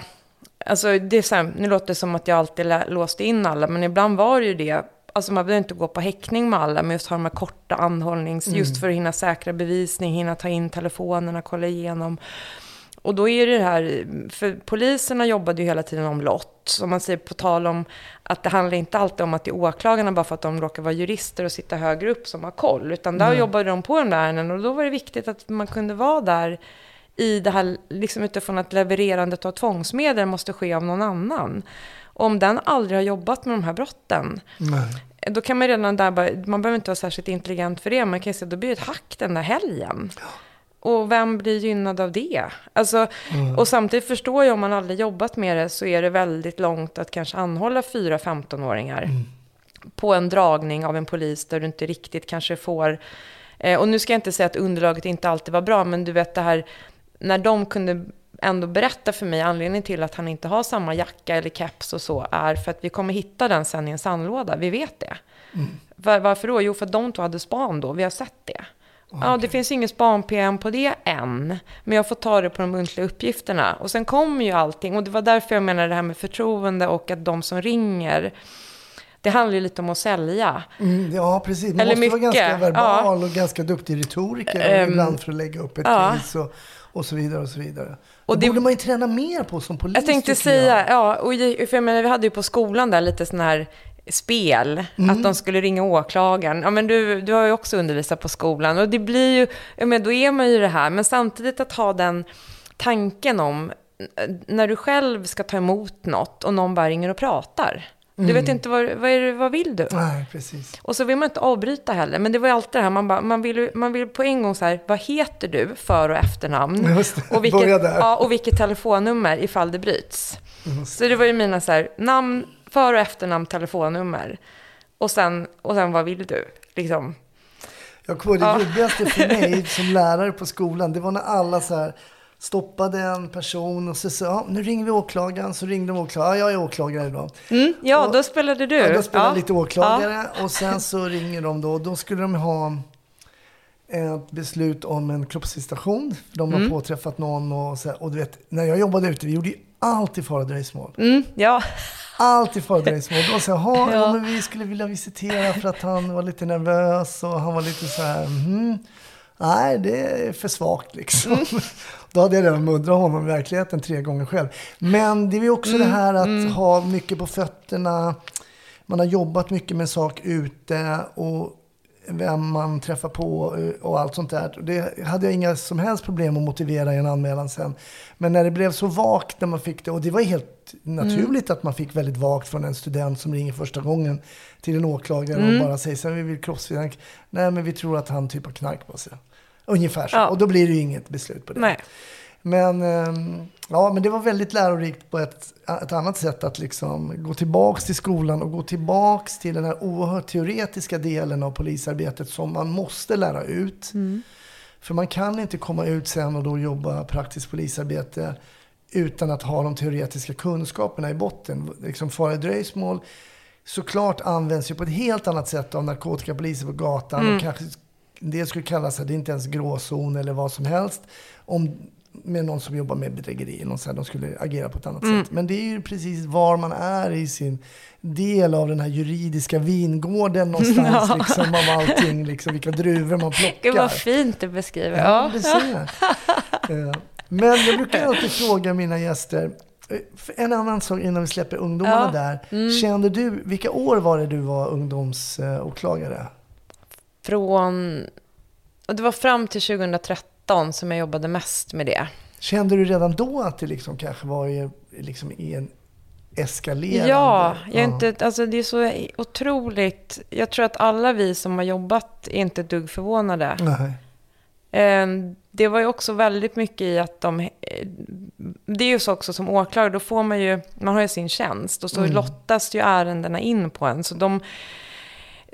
Alltså det är så här, nu låter det som att jag alltid låste in alla, men ibland var det ju det. Alltså man behöver inte gå på häktning med alla, men just ha de här korta anhållnings... Just för att hinna säkra bevisning, hinna ta in telefonerna, kolla igenom. Och då är det här, för poliserna jobbade ju hela tiden om lott. Som man säger på tal om att det handlar inte alltid om att det är åklagarna bara för att de råkar vara jurister och sitta högre upp som har koll. Utan där jobbade de på de där ärendena och då var det viktigt att man kunde vara där i det här, liksom utifrån att levererandet av tvångsmedel måste ske av någon annan. Om den aldrig har jobbat med de här brotten, då kan man redan där bara, man behöver inte vara särskilt intelligent för det, man kan ju säga, då blir det ett hack den där helgen. Och vem blir gynnad av det? Alltså, Och samtidigt förstår jag om man aldrig jobbat med det så är det väldigt långt att kanske anhålla fyra 15-åringar på en dragning av en polis där du inte riktigt kanske får... Eh, och nu ska jag inte säga att underlaget inte alltid var bra, men du vet det här när de kunde ändå berätta för mig anledningen till att han inte har samma jacka eller keps och så är för att vi kommer hitta den sen i en sandlåda. Vi vet det. Var, varför då? Jo, för att de två hade span då. Vi har sett det. Ja, det finns ingen span-PM på det än. Men jag får ta det på de muntliga uppgifterna. Och sen kommer ju allting. Och det var därför jag menar det här med förtroende och att de som ringer. Det handlar ju lite om att sälja. Mm, ja, precis. Man Eller måste vara mycket, ganska verbal och ganska duktig retoriker Ehm, ibland för att lägga upp ett ja. case och, och så vidare. Och så vidare. Och det det- borde man ju träna mer på som polis, Jag tänkte säga, jag. ja, och för jag menar, vi hade ju på skolan där lite sån här spel, att de skulle ringa åklagaren. Ja, men du, du har ju också undervisat på skolan och det blir ju, ja, men då är man ju det här, men samtidigt att ha den tanken om eh, när du själv ska ta emot något och någon bara ringer och pratar. Du vet inte vad, vad, är det, vad vill du? Nej, precis. Och så vill man inte avbryta heller. Men det var ju alltid det här, man, bara, man, vill, man vill på en gång så här, vad heter du, för och efternamn? Just det, och, vilket, börja där. ja, och vilket telefonnummer ifall det bryts. Så det var ju mina så här, namn, för och efternamn, telefonnummer. Och sen, och sen vad vill du? Liksom. Jag kommer ihåg Ja. det jobbigaste för mig som lärare på skolan, det var när alla så här stoppade en person och så sa ja, nu ringer vi åklagaren, så ringde de åklagaren, ja, jag är åklagare idag. Ja, Och- då spelade du. Ja, då spelade Ja. lite åklagare och sen så ringer de då, då skulle de ha ett beslut om en kroppsvisitation. De har Mm. påträffat någon och, så, och du vet, när jag jobbade ute, vi gjorde ju alltid fara och dröjsmål. Mm, ja. Alltid fara och dröjsmål. Då sa jag, "Jaha, ja. Men vi skulle vilja visitera för att han var lite nervös och han var lite så här, mhm. Nej, det är för svagt liksom. Mm. Då hade jag redan muddrat honom i verkligheten tre gånger själv. Men det är ju också Mm, det här att ha mycket på fötterna. Man har jobbat mycket med sak ute och vem man träffar på eh, och allt sånt där. Det hade jag inga som helst problem att motivera i en anmälan sen. Men när det blev så vagt när man fick det, och det var helt naturligt att man fick väldigt vagt från en student som ringer första gången till en åklagare och bara säger här, vi vill kroppsvisitation. Nej, men vi tror att han typ har knark på sig. Ungefär så. Ja. Och då blir det ju inget beslut på det. Nej. Men, ehm, ja, men det var väldigt lärorikt på ett, ett annat sätt att liksom gå tillbaks till skolan och gå tillbaks till den här oerhört teoretiska delen av polisarbetet som man måste lära ut. För man kan inte komma ut sen och då jobba praktiskt polisarbete utan att ha de teoretiska kunskaperna i botten. Liksom fara i dröjsmål såklart används ju på ett helt annat sätt av narkotikapoliser på gatan. Och kanske det skulle kallas, det är inte ens gråzon eller vad som helst. Om, med någon som jobbar med bedrägeri. Någon så här, de skulle agera på ett annat sätt. Men det är ju precis var man är i sin del av den här juridiska vingården någonstans. liksom, av allting, liksom, vilka druvor man plockar. Gud vad fint du beskriver. Ja, Ja. du ser. Eh, Men jag brukar alltid fråga mina gäster, eh, en annan sak innan vi släpper ungdomarna Ja. där. Kände du, vilka år var det du var ungdomsåklagare? Från... Det var fram till 2013 som jag jobbade mest med det. Kände du redan då att det liksom kanske var i, liksom i en eskalerande? Ja, jag är inte, alltså det är så otroligt. Jag tror att alla vi som har jobbat är inte ett dugg förvånade. Nej. Eh, Det var ju också väldigt mycket i att de... Det är ju så också som åklagare, då får man ju... Man har ju sin tjänst och så lottas ju ärendena in på en. Så de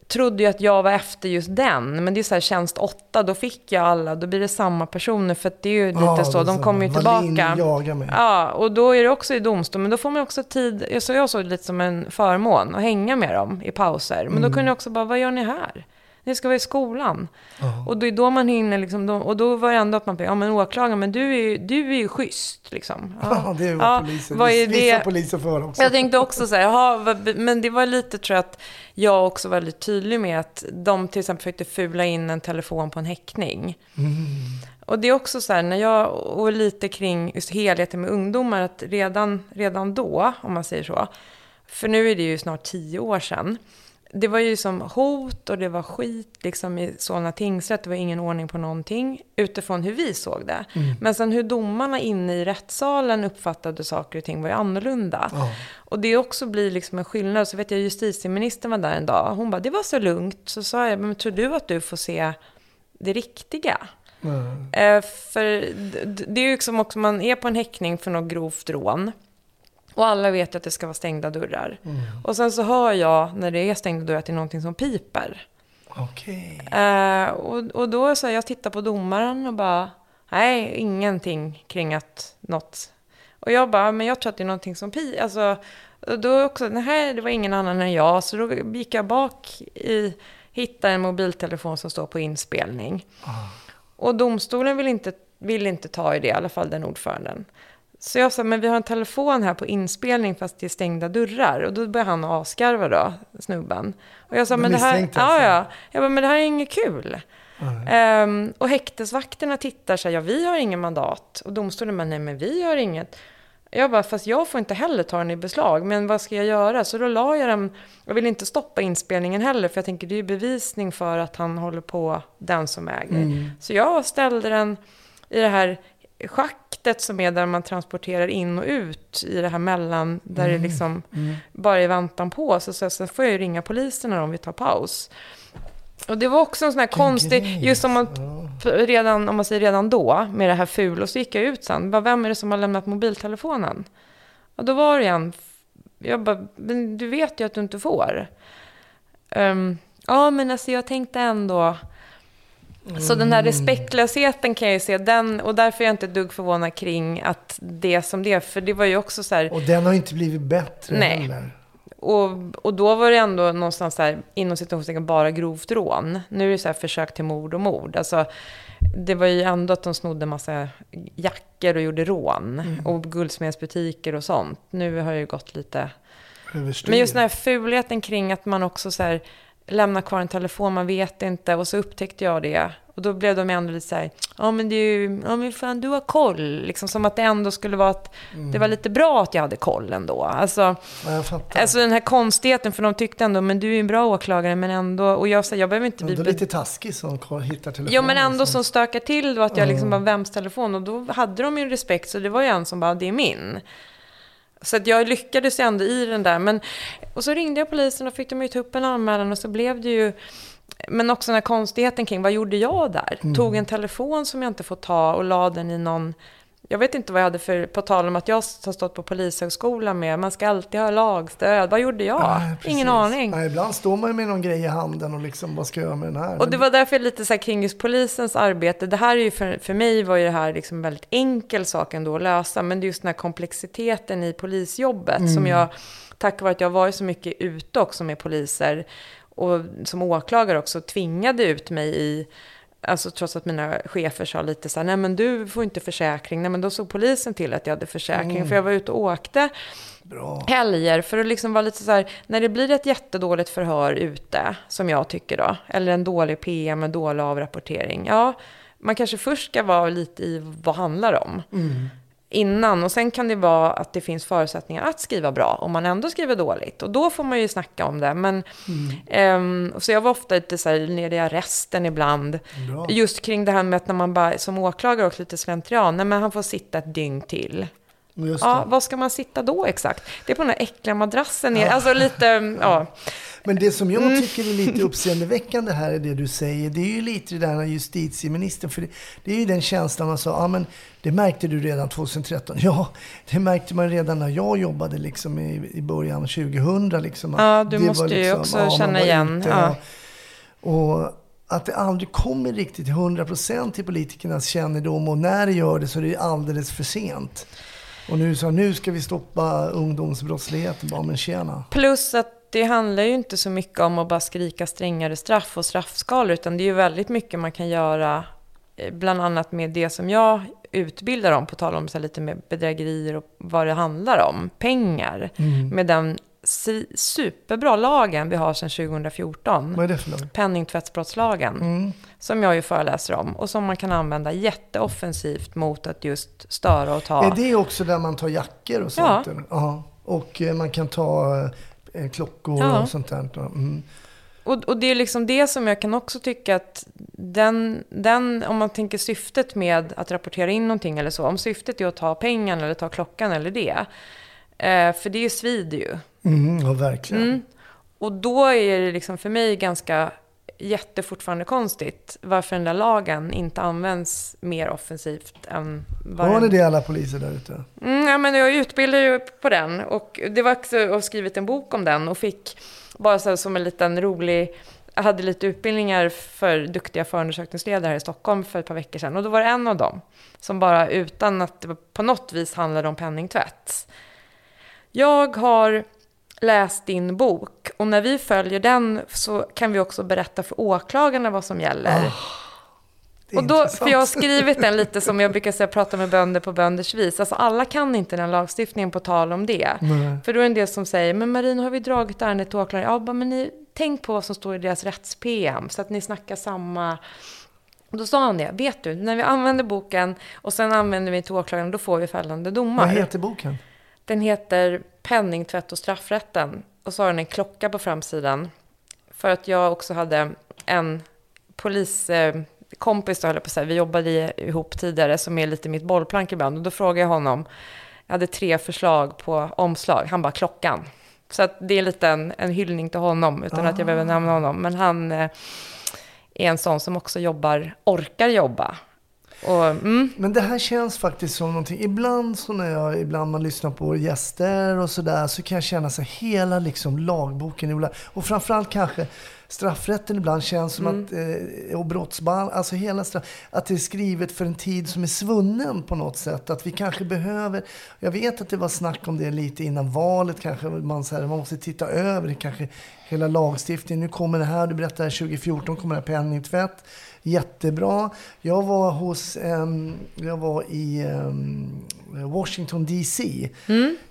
trodde ju att jag var efter just den. Men det är så här, tjänst åtta, då fick jag alla. Då blir det samma personer. För att det är ju lite Ja, så, de kommer ju tillbaka. jagar mig. Ja, och då är det också i domstol. Men då får man också tid, jag såg jag såg det lite som en förmån att hänga med dem i pauser. Men då kunde jag också bara, vad gör ni här? Ni ska vara i skolan. Och det är då man hinner liksom, då, och då var det ändå att man, ja men åklagare, men du är ju, du är ju schysst liksom. Ja, det är Ja, poliser, vad är det? poliser får också. Jag tänkte också så här, jaha, men det var lite tror jag att jag också var väldigt tydlig med att de till exempel försökte fula in en telefon på en häckning. Och det är också så här, när jag, och lite kring just helheten med ungdomar, att redan, redan då, om man säger så, för nu är det ju snart tio år sedan, det var ju som hot och det var skit liksom i Solna tingsrätt. Det var ingen ordning på någonting utifrån hur vi såg det. Men sen hur domarna inne i rättssalen uppfattade saker och ting var ju annorlunda. Och det också blir liksom en skillnad. Så vet jag justitieministern var där en dag. Hon bara, det var så lugnt. Så sa jag, men tror du att du får se det riktiga? Eh, för d- d- det är ju liksom också, man är på en häckning för något grovt rån. Och alla vet ju att det ska vara stängda dörrar. Och sen så hör jag när det är stängda dörrar att det är någonting som piper. Okej. Eh, och, och då så här, jag tittar på domaren och bara, nej, ingenting kring att något. Och jag bara, men jag tror att det är någonting som piper. Alltså, och då också, nej, det var ingen annan än jag. Så då gick jag bak i, hittade en mobiltelefon som står på inspelning. Och domstolen vill inte, vill inte ta i det, i alla fall den ordföranden. Så jag sa, men vi har en telefon här på inspelning fast det är stängda dörrar. Och då började han asgarva då, snubben. Och jag sa, men det här, ja, alltså? ja. Jag bara, men det här är inget kul. Ehm, och häktesvakterna tittar så här, ja vi har ingen mandat. Och domstolen bara, nej men vi har inget. Jag bara, fast jag får inte heller ta den i beslag, men vad ska jag göra? Så då la jag den, jag vill inte stoppa inspelningen heller, för jag tänker det är ju bevisning för att han håller på, den som äger. Så jag ställde den i det här schaktet som är där man transporterar in och ut i det här mellan, där det liksom bara är väntan på. Så, så sen får jag ju ringa polisen när de vill ta paus. Och det var också en sån här konstig, grej, just om man, redan, om man säger redan då, med det här ful, och så gick jag ut sen, bara, vem är det som har lämnat mobiltelefonen? Och då var det en, jag bara, men du vet ju att du inte får. Ehm, ja, men alltså jag tänkte ändå, så den här respektlösheten kan jag ju se, den, och därför är jag inte ett dugg förvånad kring att det som det, för det var ju också så här, Och den har inte blivit bättre Nej. heller. och, och då var det ändå någonstans där, inom situationstecken, bara grovt rån. Nu är det så här försök till mord och mord. Alltså, det var ju ändå att de snodde massa jackor och gjorde rån. Mm. Och guldsmedsbutiker och sånt. Nu har det ju gått lite... Överstyr. Men just den här fulheten kring att man också så här, lämnar kvar en telefon, man vet inte. Och så upptäckte jag det. Och då blev de ändå lite så här, ja men det är ju, ja men fan du har koll. Liksom som att det ändå skulle vara att det var lite bra att jag hade koll ändå. Alltså, alltså den här konstigheten, för de tyckte ändå, men du är ju en bra åklagare, men ändå, och jag säger, jag behöver inte bli... Ändå lite taskig som hittar telefonen. Ja, men ändå så. som stökar till då att jag liksom bara, vems telefon? Och då hade de ju respekt, så det var ju en som bara, det är min. Så att jag lyckades ju ändå i den där. Men, och så ringde jag polisen och fick de ju ta upp en anmälan och så blev det ju... Men också den här konstigheten kring, vad gjorde jag där? Tog en telefon som jag inte får ta och la den i någon... Jag vet inte vad jag hade för, på tal om att jag har stått på polishögskolan med, man ska alltid ha lagstöd. Vad gjorde jag? Precis. Ingen aning. Nej, ibland står man ju med någon grej i handen och liksom, vad ska jag göra med den här? Och det var därför lite så här kring just polisens arbete. Det här är ju för, för mig var ju det här liksom väldigt enkel sak ändå att lösa. Men det är just den här komplexiteten i polisjobbet som jag, tack vare att jag varit så mycket ute också med poliser och som åklagare också tvingade ut mig i Alltså trots att mina chefer sa lite så här, nej men du får inte försäkring, nej men då såg polisen till att jag hade försäkring, för jag var ute och åkte Bra. helger för att liksom vara lite så här, när det blir ett jättedåligt förhör ute, som jag tycker då, eller en dålig PM, en dålig avrapportering, ja, man kanske först ska vara lite i vad handlar om. Innan, och sen kan det vara att det finns förutsättningar att skriva bra om man ändå skriver dåligt. Och då får man ju snacka om det. Men, ehm, så jag var ofta lite så här nere i arresten ibland. Bra. Just kring det här med att när man bara, som åklagare också lite slentrian, nej men han får sitta ett dygn till. Ja, var ska man sitta då exakt? Det är på den här äckliga madrassen nere. Alltså lite, ja. Men det som jag Mm. tycker är lite uppseendeväckande här är det du säger. Det är ju lite det där när justitieministern, för det, det är ju den känslan man sa, ja men det märkte du redan 2013. Ja, det märkte man redan när jag jobbade liksom i, i början 2000. Liksom, Ja, du det måste ju liksom, också man känna igen, ute, ja. Och att det aldrig kommer riktigt till 100% till politikernas kännedom och när det gör det så är det alldeles för sent. Och nu så nu ska vi stoppa ungdomsbrottsligheten. Bara, men tjena. Plus att det handlar ju inte så mycket om att bara skrika strängare straff och straffskalor, utan det är ju väldigt mycket man kan göra, eh, bland annat med det som jag utbildar om, på tal om så lite med bedrägerier och vad det handlar om, pengar, med den superbra lagen vi har sedan 2014. Vad är det för lag? penningtvättsbrottslagen, som jag ju föreläser om och som man kan använda jätteoffensivt mot att just störa och ta. Är det också där man tar jackor och sånt? Ja. Och eh, man kan ta eh, klockor Ja. och sånt där. Mm. Och, och det är liksom det som jag kan också tycka att den, den, om man tänker syftet med att rapportera in någonting eller så, om syftet är att ta pengarna eller ta klockan eller det, eh, för det svider ju. Mm, ja, verkligen. Mm. Och då är det liksom för mig ganska jättefortfarande konstigt varför den där lagen inte används mer offensivt än vad Har ni det alla poliser där ute? Mm, ja, men jag utbildar ju på den och det var också, jag har skrivit en bok om den och fick bara så som en liten rolig, jag hade lite utbildningar för duktiga förundersökningsledare här i Stockholm för ett par veckor sedan och då var det en av dem som bara utan att det på något vis handlade om penningtvätt. Jag har läst din bok och när vi följer den så kan vi också berätta för åklagarna vad som gäller. Är Och då, intressant. för jag har skrivit den lite som jag brukar säga, prata med bönder på bönders vis. Alltså alla kan inte den lagstiftningen på tal om det. Nej. För då är det en del som säger, men Marie, nu har vi dragit ärendet till åklagare. Ja, men ni, tänk på vad som står i deras rätts-PM, så att ni snackar samma... Då sa han det, vet du, när vi använder boken och sen använder vi till åklagaren, då får vi fällande domar. Vad heter boken? Den heter Penningtvätt och straffrätten. Och så har den en klocka på framsidan. För att jag också hade en poliskompis, då höll jag på att säga, vi jobbade ihop tidigare, som är lite mitt bollplank ibland. Och då frågade jag honom, jag hade tre förslag på omslag. Han bara, klockan. Så att det är lite en, en hyllning till honom, utan att jag behöver nämna honom. Men han eh, är en sån som också jobbar, orkar jobba. Och, mm, Men det här känns faktiskt som någonting. Ibland så när jag, ibland man lyssnar på gäster och sådär så kan jag känna sig hela liksom lagboken. Och framförallt kanske straffrätten ibland känns som Mm. att, eh, och brottsball, alltså hela straff, att det är skrivet för en tid som är svunnen på något sätt. Att vi kanske behöver, jag vet att det var snack om det lite innan valet kanske, man, så här, man måste titta över det kanske, hela lagstiftningen. Nu kommer det här, du berättade 2014 kommer det här penningtvätt. Jättebra. Jag var hos, ehm, jag var i ehm, Washington DC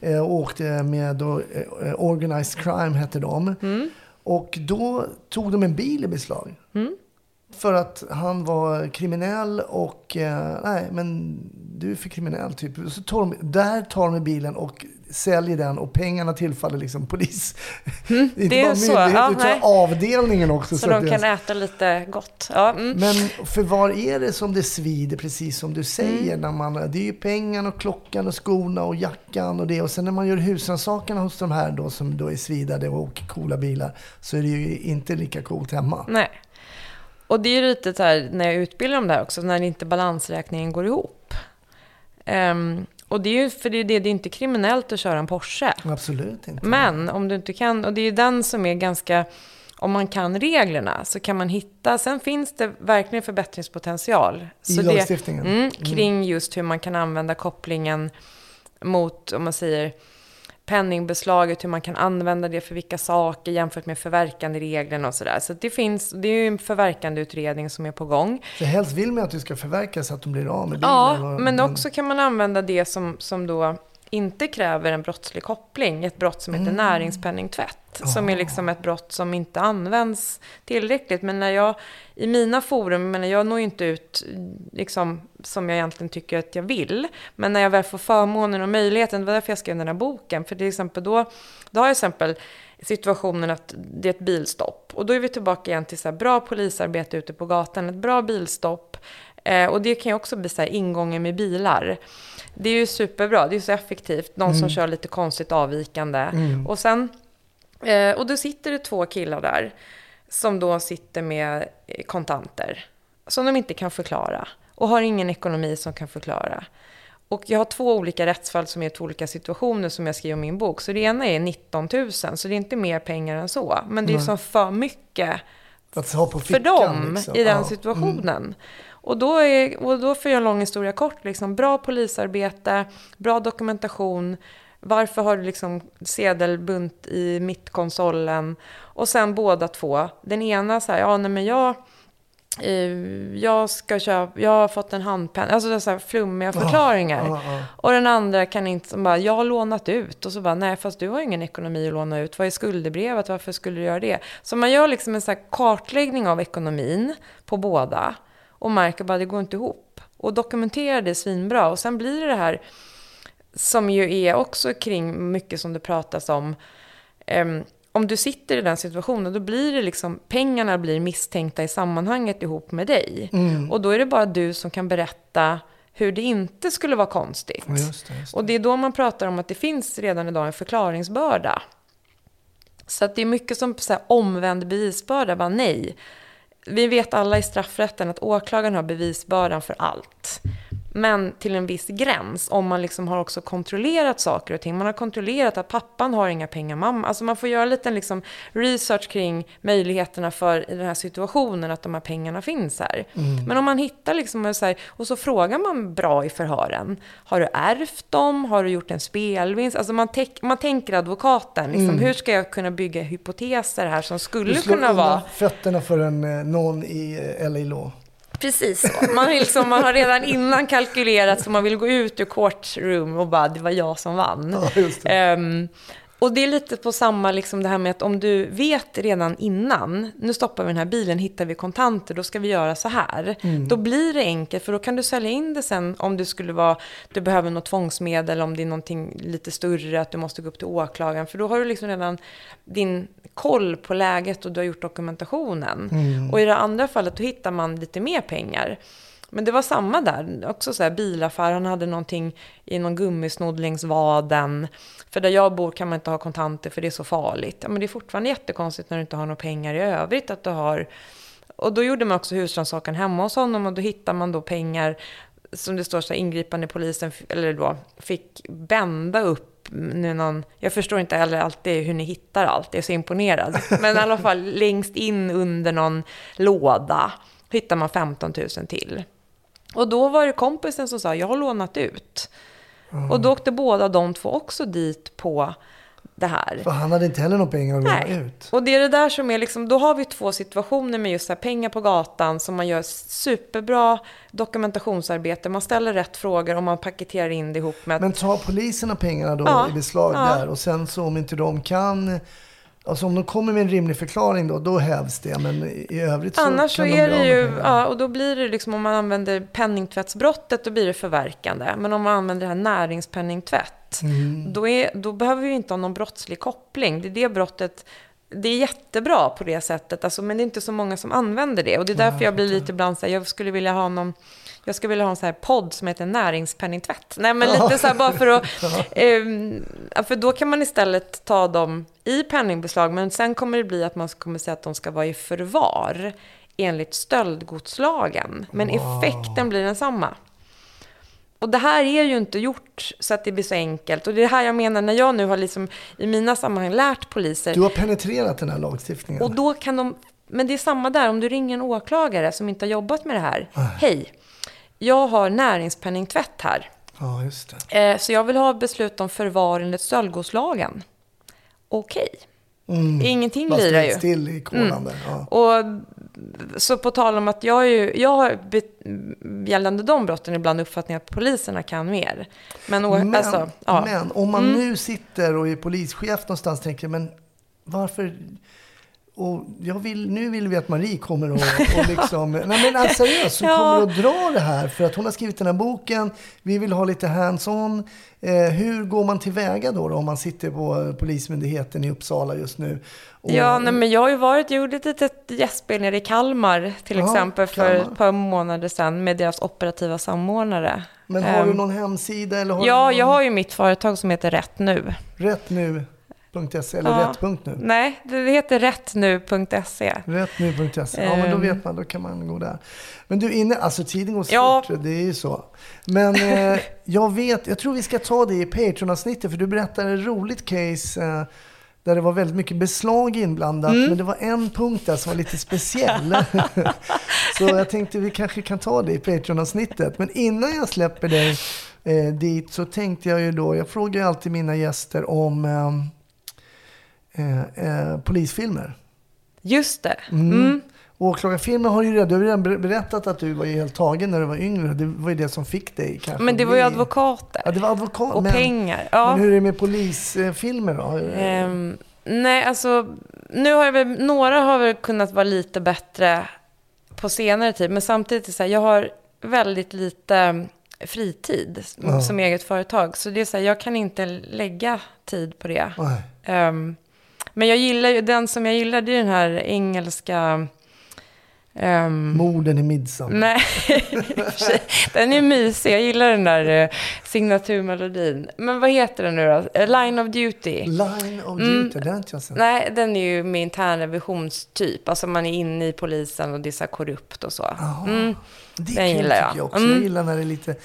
eh, och åkte med då, eh, Organized Crime hette de. Och då tog de en bil i beslag. För att han var kriminell och, eh, nej men du är för kriminell typ. Så tar de, där tar de bilen och säljer den och pengarna tillfaller liksom polis. det är inte Mm, det bara så, myndighet ja, utan nej. avdelningen också. Så att de det- kan äta lite gott. Ja, mm. men för var är det som det svider, precis som du säger? Mm. När man, det är ju pengarna och klockan och skorna och jackan och det. Och sen när man gör husrannsakan hos de här då som då är svidade och åker coola bilar så är det ju inte lika coolt hemma. Nej. Och det är ju lite så här, när jag utbildar dem där också, när inte balansräkningen går ihop. Ehm, och det är ju, för det är, det, det är inte kriminellt att köra en Porsche. Absolut inte. Men om du inte kan, och det är ju den som är ganska, om man kan reglerna så kan man hitta, sen finns det verkligen förbättringspotential. I så lagstiftningen? Det, mm, kring just hur man kan använda kopplingen mot, om man säger, penningbeslaget, hur man kan använda det för vilka saker jämfört med förverkandereglerna och sådär. Så det finns, det är ju en förverkandeutredning som är på gång. För helst vill man att du ska förverka så att de blir av med bilen. Ja, men också kan man använda det som, som då inte kräver en brottslig koppling. Ett brott som heter Mm. näringspenningtvätt. Som är liksom ett brott som inte används tillräckligt. Men när jag, i mina forum, men jag når ju inte ut liksom, som jag egentligen tycker att jag vill. Men när jag väl får förmånen och möjligheten, det var därför jag skrev den här boken. För till exempel då, då har jag exempel situationen att det är ett bilstopp. Och då är vi tillbaka igen till så här bra polisarbete ute på gatan, ett bra bilstopp. Eh, och det kan ju också bli så här ingången med bilar. Det är ju superbra, det är ju så effektivt. Någon som kör lite konstigt avvikande. Och sen, eh, och då sitter det två killar där. Som då sitter med kontanter. Som de inte kan förklara. Och har ingen ekonomi som kan förklara. Och jag har två olika rättsfall som är två olika situationer som jag skriver i min bok. Så det ena är 19 000, så det är inte mer pengar än så. Men det är som för mycket för dem liksom. i den Ja. Mm. Och, då är, och då får jag en lång historia kort. Liksom, bra polisarbete, bra dokumentation. Varför har du liksom sedelbunt i mittkonsolen? Och sen båda två. Den ena så här, ja nej men jag... eh, Jag ska köpa, jag har fått en handpenna, alltså det är så här flummiga förklaringar. ja, ja. Och den andra kan inte, som bara, jag har lånat ut. Och så bara, nej fast du har ingen ekonomi att låna ut. Vad är skuldebrevet? Varför skulle du göra det? Så man gör liksom en så kartläggning av ekonomin på båda. Och märker bara, det går inte ihop. Och dokumenterar det svinbra. Och sen blir det det här, som ju är också kring mycket som det pratas om. Ehm, om du sitter i den situationen, då blir det liksom, pengarna blir misstänkta i sammanhanget ihop med dig. Och då är det bara du som kan berätta hur det inte skulle vara konstigt. Ja, just det, just det. Och det är då man pratar om att det finns redan idag en förklaringsbörda. Så att det är mycket som så här, omvänd bevisbörda, bara nej. Vi vet alla i straffrätten att åklagaren har bevisbördan för allt. Men till en viss gräns, om man liksom har också kontrollerat saker och ting. Man har kontrollerat att pappan har inga pengar, mamma. Alltså man får göra lite liksom research kring möjligheterna för i den här situationen att de här pengarna finns här. Men om man hittar liksom och så, här, och så frågar man bra i förhören. Har du ärvt dem? Har du gjort en spelvinst? Alltså man, man tänker advokaten, liksom, hur ska jag kunna bygga hypoteser här som skulle kunna vara... fötterna för en, eh, någon i eh, LA Law. Precis så. Man, liksom, man har redan innan kalkylerat så man vill gå ut ur courtroom och bara, det var jag som vann. Ja. Ehm, och det är lite på samma, liksom det här med att om du vet redan innan, nu stoppar vi den här bilen, hittar vi kontanter, då ska vi göra så här. Mm. Då blir det enkelt, för då kan du sälja in det sen om det skulle vara, du behöver något tvångsmedel, om det är någonting lite större, att du måste gå upp till åklagaren. För då har du liksom redan din koll på läget och du har gjort dokumentationen. Och i det andra fallet, då hittar man lite mer pengar. Men det var samma där, också så här bilaffär, han hade någonting i någon gummisnodd längs vaden. För där jag bor kan man inte ha kontanter för det är så farligt. Ja, men det är fortfarande jättekonstigt när du inte har några pengar i övrigt att du har. Och då gjorde man också husrannsakan hemma hos honom och då hittar man då pengar som det står så här, ingripande polisen, eller då, fick bända upp nu någon, jag förstår inte heller alltid hur ni hittar allt, jag är så imponerad. Men i alla fall längst in under någon låda hittar man 15 000 till. Och då var det kompisen som sa, jag har lånat ut. Och då åkte båda de två också dit på det här. För han hade inte heller några pengar att låna ut. Och det är det där som är liksom, då har vi två situationer med just här pengar på gatan som man gör superbra dokumentationsarbete. Man ställer rätt frågor och man paketerar in det ihop med Men tar poliserna pengarna då Ja, i beslag ja. där och sen så om inte de kan Alltså om de kommer med en rimlig förklaring då, då hävs det. Men i övrigt så Annars så de är bli det ju, ja, och då blir det liksom om man använder penningtvättsbrottet, då blir det förverkande. Men om man använder det här näringspenningtvätt, Mm. då, är, då behöver vi ju inte ha någon brottslig koppling. Det är det brottet, det är jättebra på det sättet, alltså, men det är inte så många som använder det. Och det är därför jag blir lite ibland så här, jag skulle vilja ha någon jag skulle vilja ha en sån här podd som heter näringspenningtvätt. Nej, men lite så här bara för att... ja, för då kan man istället ta dem i penningbeslag, men sen kommer det bli att man kommer säga att de ska vara i förvar enligt stöldgodslagen. Men effekten blir densamma. Och det här är ju inte gjort så att det blir så enkelt. Och det är det här jag menar när jag nu har liksom i mina sammanhang lärt poliser. Du har penetrerat den här lagstiftningen. Och då kan de, men det är samma där, om du ringer en åklagare som inte har jobbat med det här. Hej, jag har näringspenningtvätt här. Ja, just det. Eh, så jag vill ha beslut om förvar enligt stöldgodslagen. Okej. Ingenting Bara lirar stod ju. still i kolan där. Ja. Och så på tal om att jag, är ju, jag har gällande de brotten ibland uppfattningen att poliserna kan mer. Men, Men, alltså, ja. Mm. men om man nu sitter och är polischef någonstans och tänker, men varför... Och jag vill, nu vill vi att Marie kommer och, och liksom... nej men alltså, seriöst, så Ja. kommer att dra det här. För att hon har skrivit den här boken. Vi vill ha lite hands-on. Eh, hur går man tillväga då, då om man sitter på eh, Polismyndigheten i Uppsala just nu? Och, Ja, nej, men jag har ju varit, jag gjorde ett litet gästspel nere i Kalmar till Ja, exempel för Kalmar. ett par månader sedan med deras operativa samordnare. Men har du Ehm, någon hemsida? Eller har Ja, du jag någon... har ju mitt företag som heter Rätt Nu. Rättnu.se eller Ja. rätt.nu? Nej, det heter rättnu.se. Rättnu.se. Ja, men då Ehm. vet man. Då kan man gå där. Men du, inne, alltså tiden går Ja. fort. Det är ju så. Men eh, jag vet, jag tror vi ska ta det i Patreon-avsnittet. För du berättade ett roligt case eh, där det var väldigt mycket beslag inblandat. Mm. Men det var en punkt där som var lite speciell. så jag tänkte vi kanske kan ta det i Patreon-avsnittet. Men innan jag släpper dig eh, dit så tänkte jag ju då, jag frågar ju alltid mina gäster om eh, eh, polisfilmer. Just det. Mm. Åklagarfilmen har ju redan, du har redan ber- berättat att du var helt tagen när du var yngre. Det var ju det som fick dig kanske. Men det var ju advokater. Ja, det var advokat. och men, pengar. Ja. men hur är det med polisfilmer då? Ehm, nej, alltså nu har jag väl, några har väl kunnat vara lite bättre på senare tid. Men samtidigt är det så här, jag har väldigt lite mm, fritid Ja. som eget företag. Så det är så här, jag kan inte lägga tid på det. Nej. Men jag gillar ju, den som jag gillar det är den här engelska... ehm, Morden i Midsommar. Nej, den är mysig. Jag gillar den där eh, signaturmelodin. Men vad heter den nu då? Eh, Line of Duty. Line of Mm. Duty, det har inte jag sett. Nej, den är ju med internrevisionstyp. Alltså man är inne i polisen och det är så korrupt och så. Mm. det den gillar jag. jag också. Mm. Jag gillar när det är lite,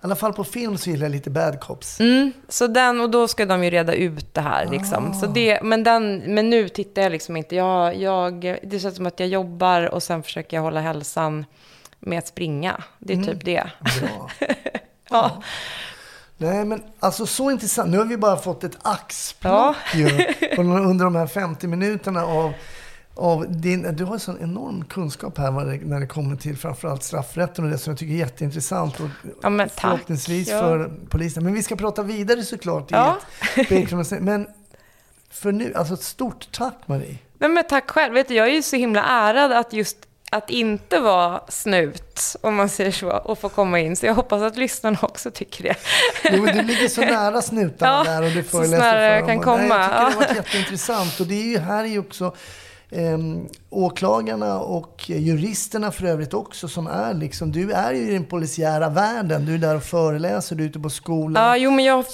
i alla fall på film så gillar jag lite bad cops. Mm. Så den, och då ska de ju reda ut det här liksom. Så det, men, den, men nu tittar jag liksom inte. Jag, jag, det känns som att jag jobbar och sen försöker jag hålla hälsan med att springa. Det är Mm. typ det. Bra. Ja. Nej men alltså så intressant. Nu har vi bara fått ett axplock Ja. ju, under de här 50 minuterna av, av din... Du har sån enorm kunskap här det, när det kommer till framförallt straffrätten och det som jag tycker är jätteintressant. Och Ja, förhoppningsvis Ja. för polisen. Men vi ska prata vidare såklart i Ja. Patreon. Men för nu, alltså ett stort tack Marie. Nej, men tack själv. Vet du, jag är ju så himla ärad att just att inte vara snut, om man säger så, och få komma in. Så jag hoppas att lyssnarna också tycker det. Jo, men du ligger så nära snutarna Ja, där och du så föreläser nära för jag dem. kan Och komma. Nej, jag tycker det har varit jätteintressant. Och det är ju här är ju också ehm, åklagarna och juristerna för övrigt också som är liksom, du är ju i den polisiära världen. Du är där och föreläser, du är ute på skolan. Ja, jo, men jag,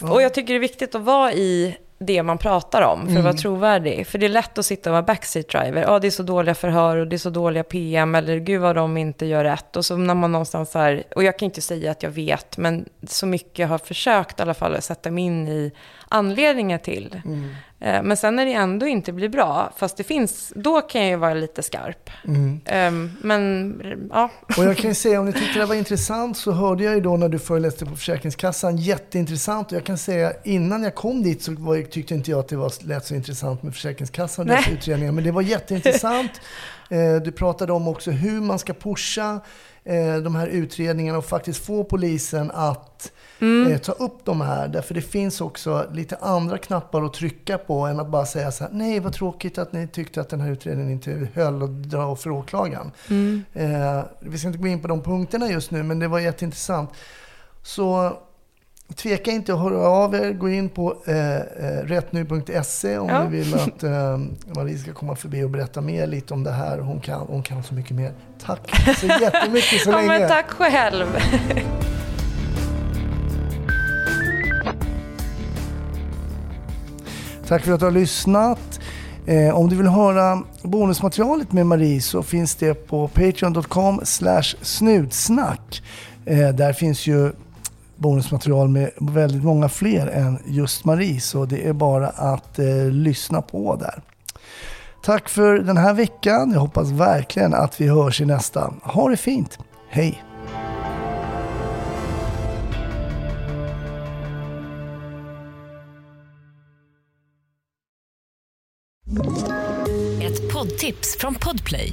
och jag tycker det är viktigt att vara i det man pratar om för att vara trovärdig. För det är lätt att sitta och vara backseat driver. Ja, det är så dåliga förhör och det är så dåliga PM eller gud vad de inte gör rätt. Och så när man någonstans här, och jag kan inte säga att jag vet, men så mycket jag har försökt i alla fall att sätta mig in i anledningar till. Eh, Men sen när det ändå inte blir bra, fast det finns, då kan jag ju vara lite skarp. Eh, Men ja, Och jag kan ju säga, om ni tyckte det var intressant så hörde jag ju då när du föreläste på Försäkringskassan, jätteintressant. Och jag kan säga, innan jag kom dit så var, tyckte inte jag att det var, lät så intressant med Försäkringskassan och Nej. utredningar. Men det var jätteintressant. Eh, Du pratade om också hur man ska pusha eh, de här utredningarna och faktiskt få polisen att eh, ta upp de här. Därför det finns också lite andra knappar att trycka på än att bara säga så här, nej vad tråkigt att ni tyckte att den här utredningen inte höll och dra för åklagaren. Eh, vi ska inte gå in på de punkterna just nu, men det var jätteintressant. Så tveka inte att höra av er. Gå in på eh, eh, rättnu.se om Ja. ni vill att eh, Marie ska komma förbi och berätta mer lite om det här. Hon kan, hon kan så mycket mer. Tack så jättemycket så ja länge. men tack själv. Tack för att du har lyssnat. Eh, om du vill höra bonusmaterialet med Marie så finns det på patreon.com snutsnack. Eh, där finns ju bonusmaterial med väldigt många fler än just Marie så det är bara att eh, lyssna på där. Tack för den här veckan. Jag hoppas verkligen att vi hörs i nästa. Ha det fint. Hej! Ett poddtips från Podplay.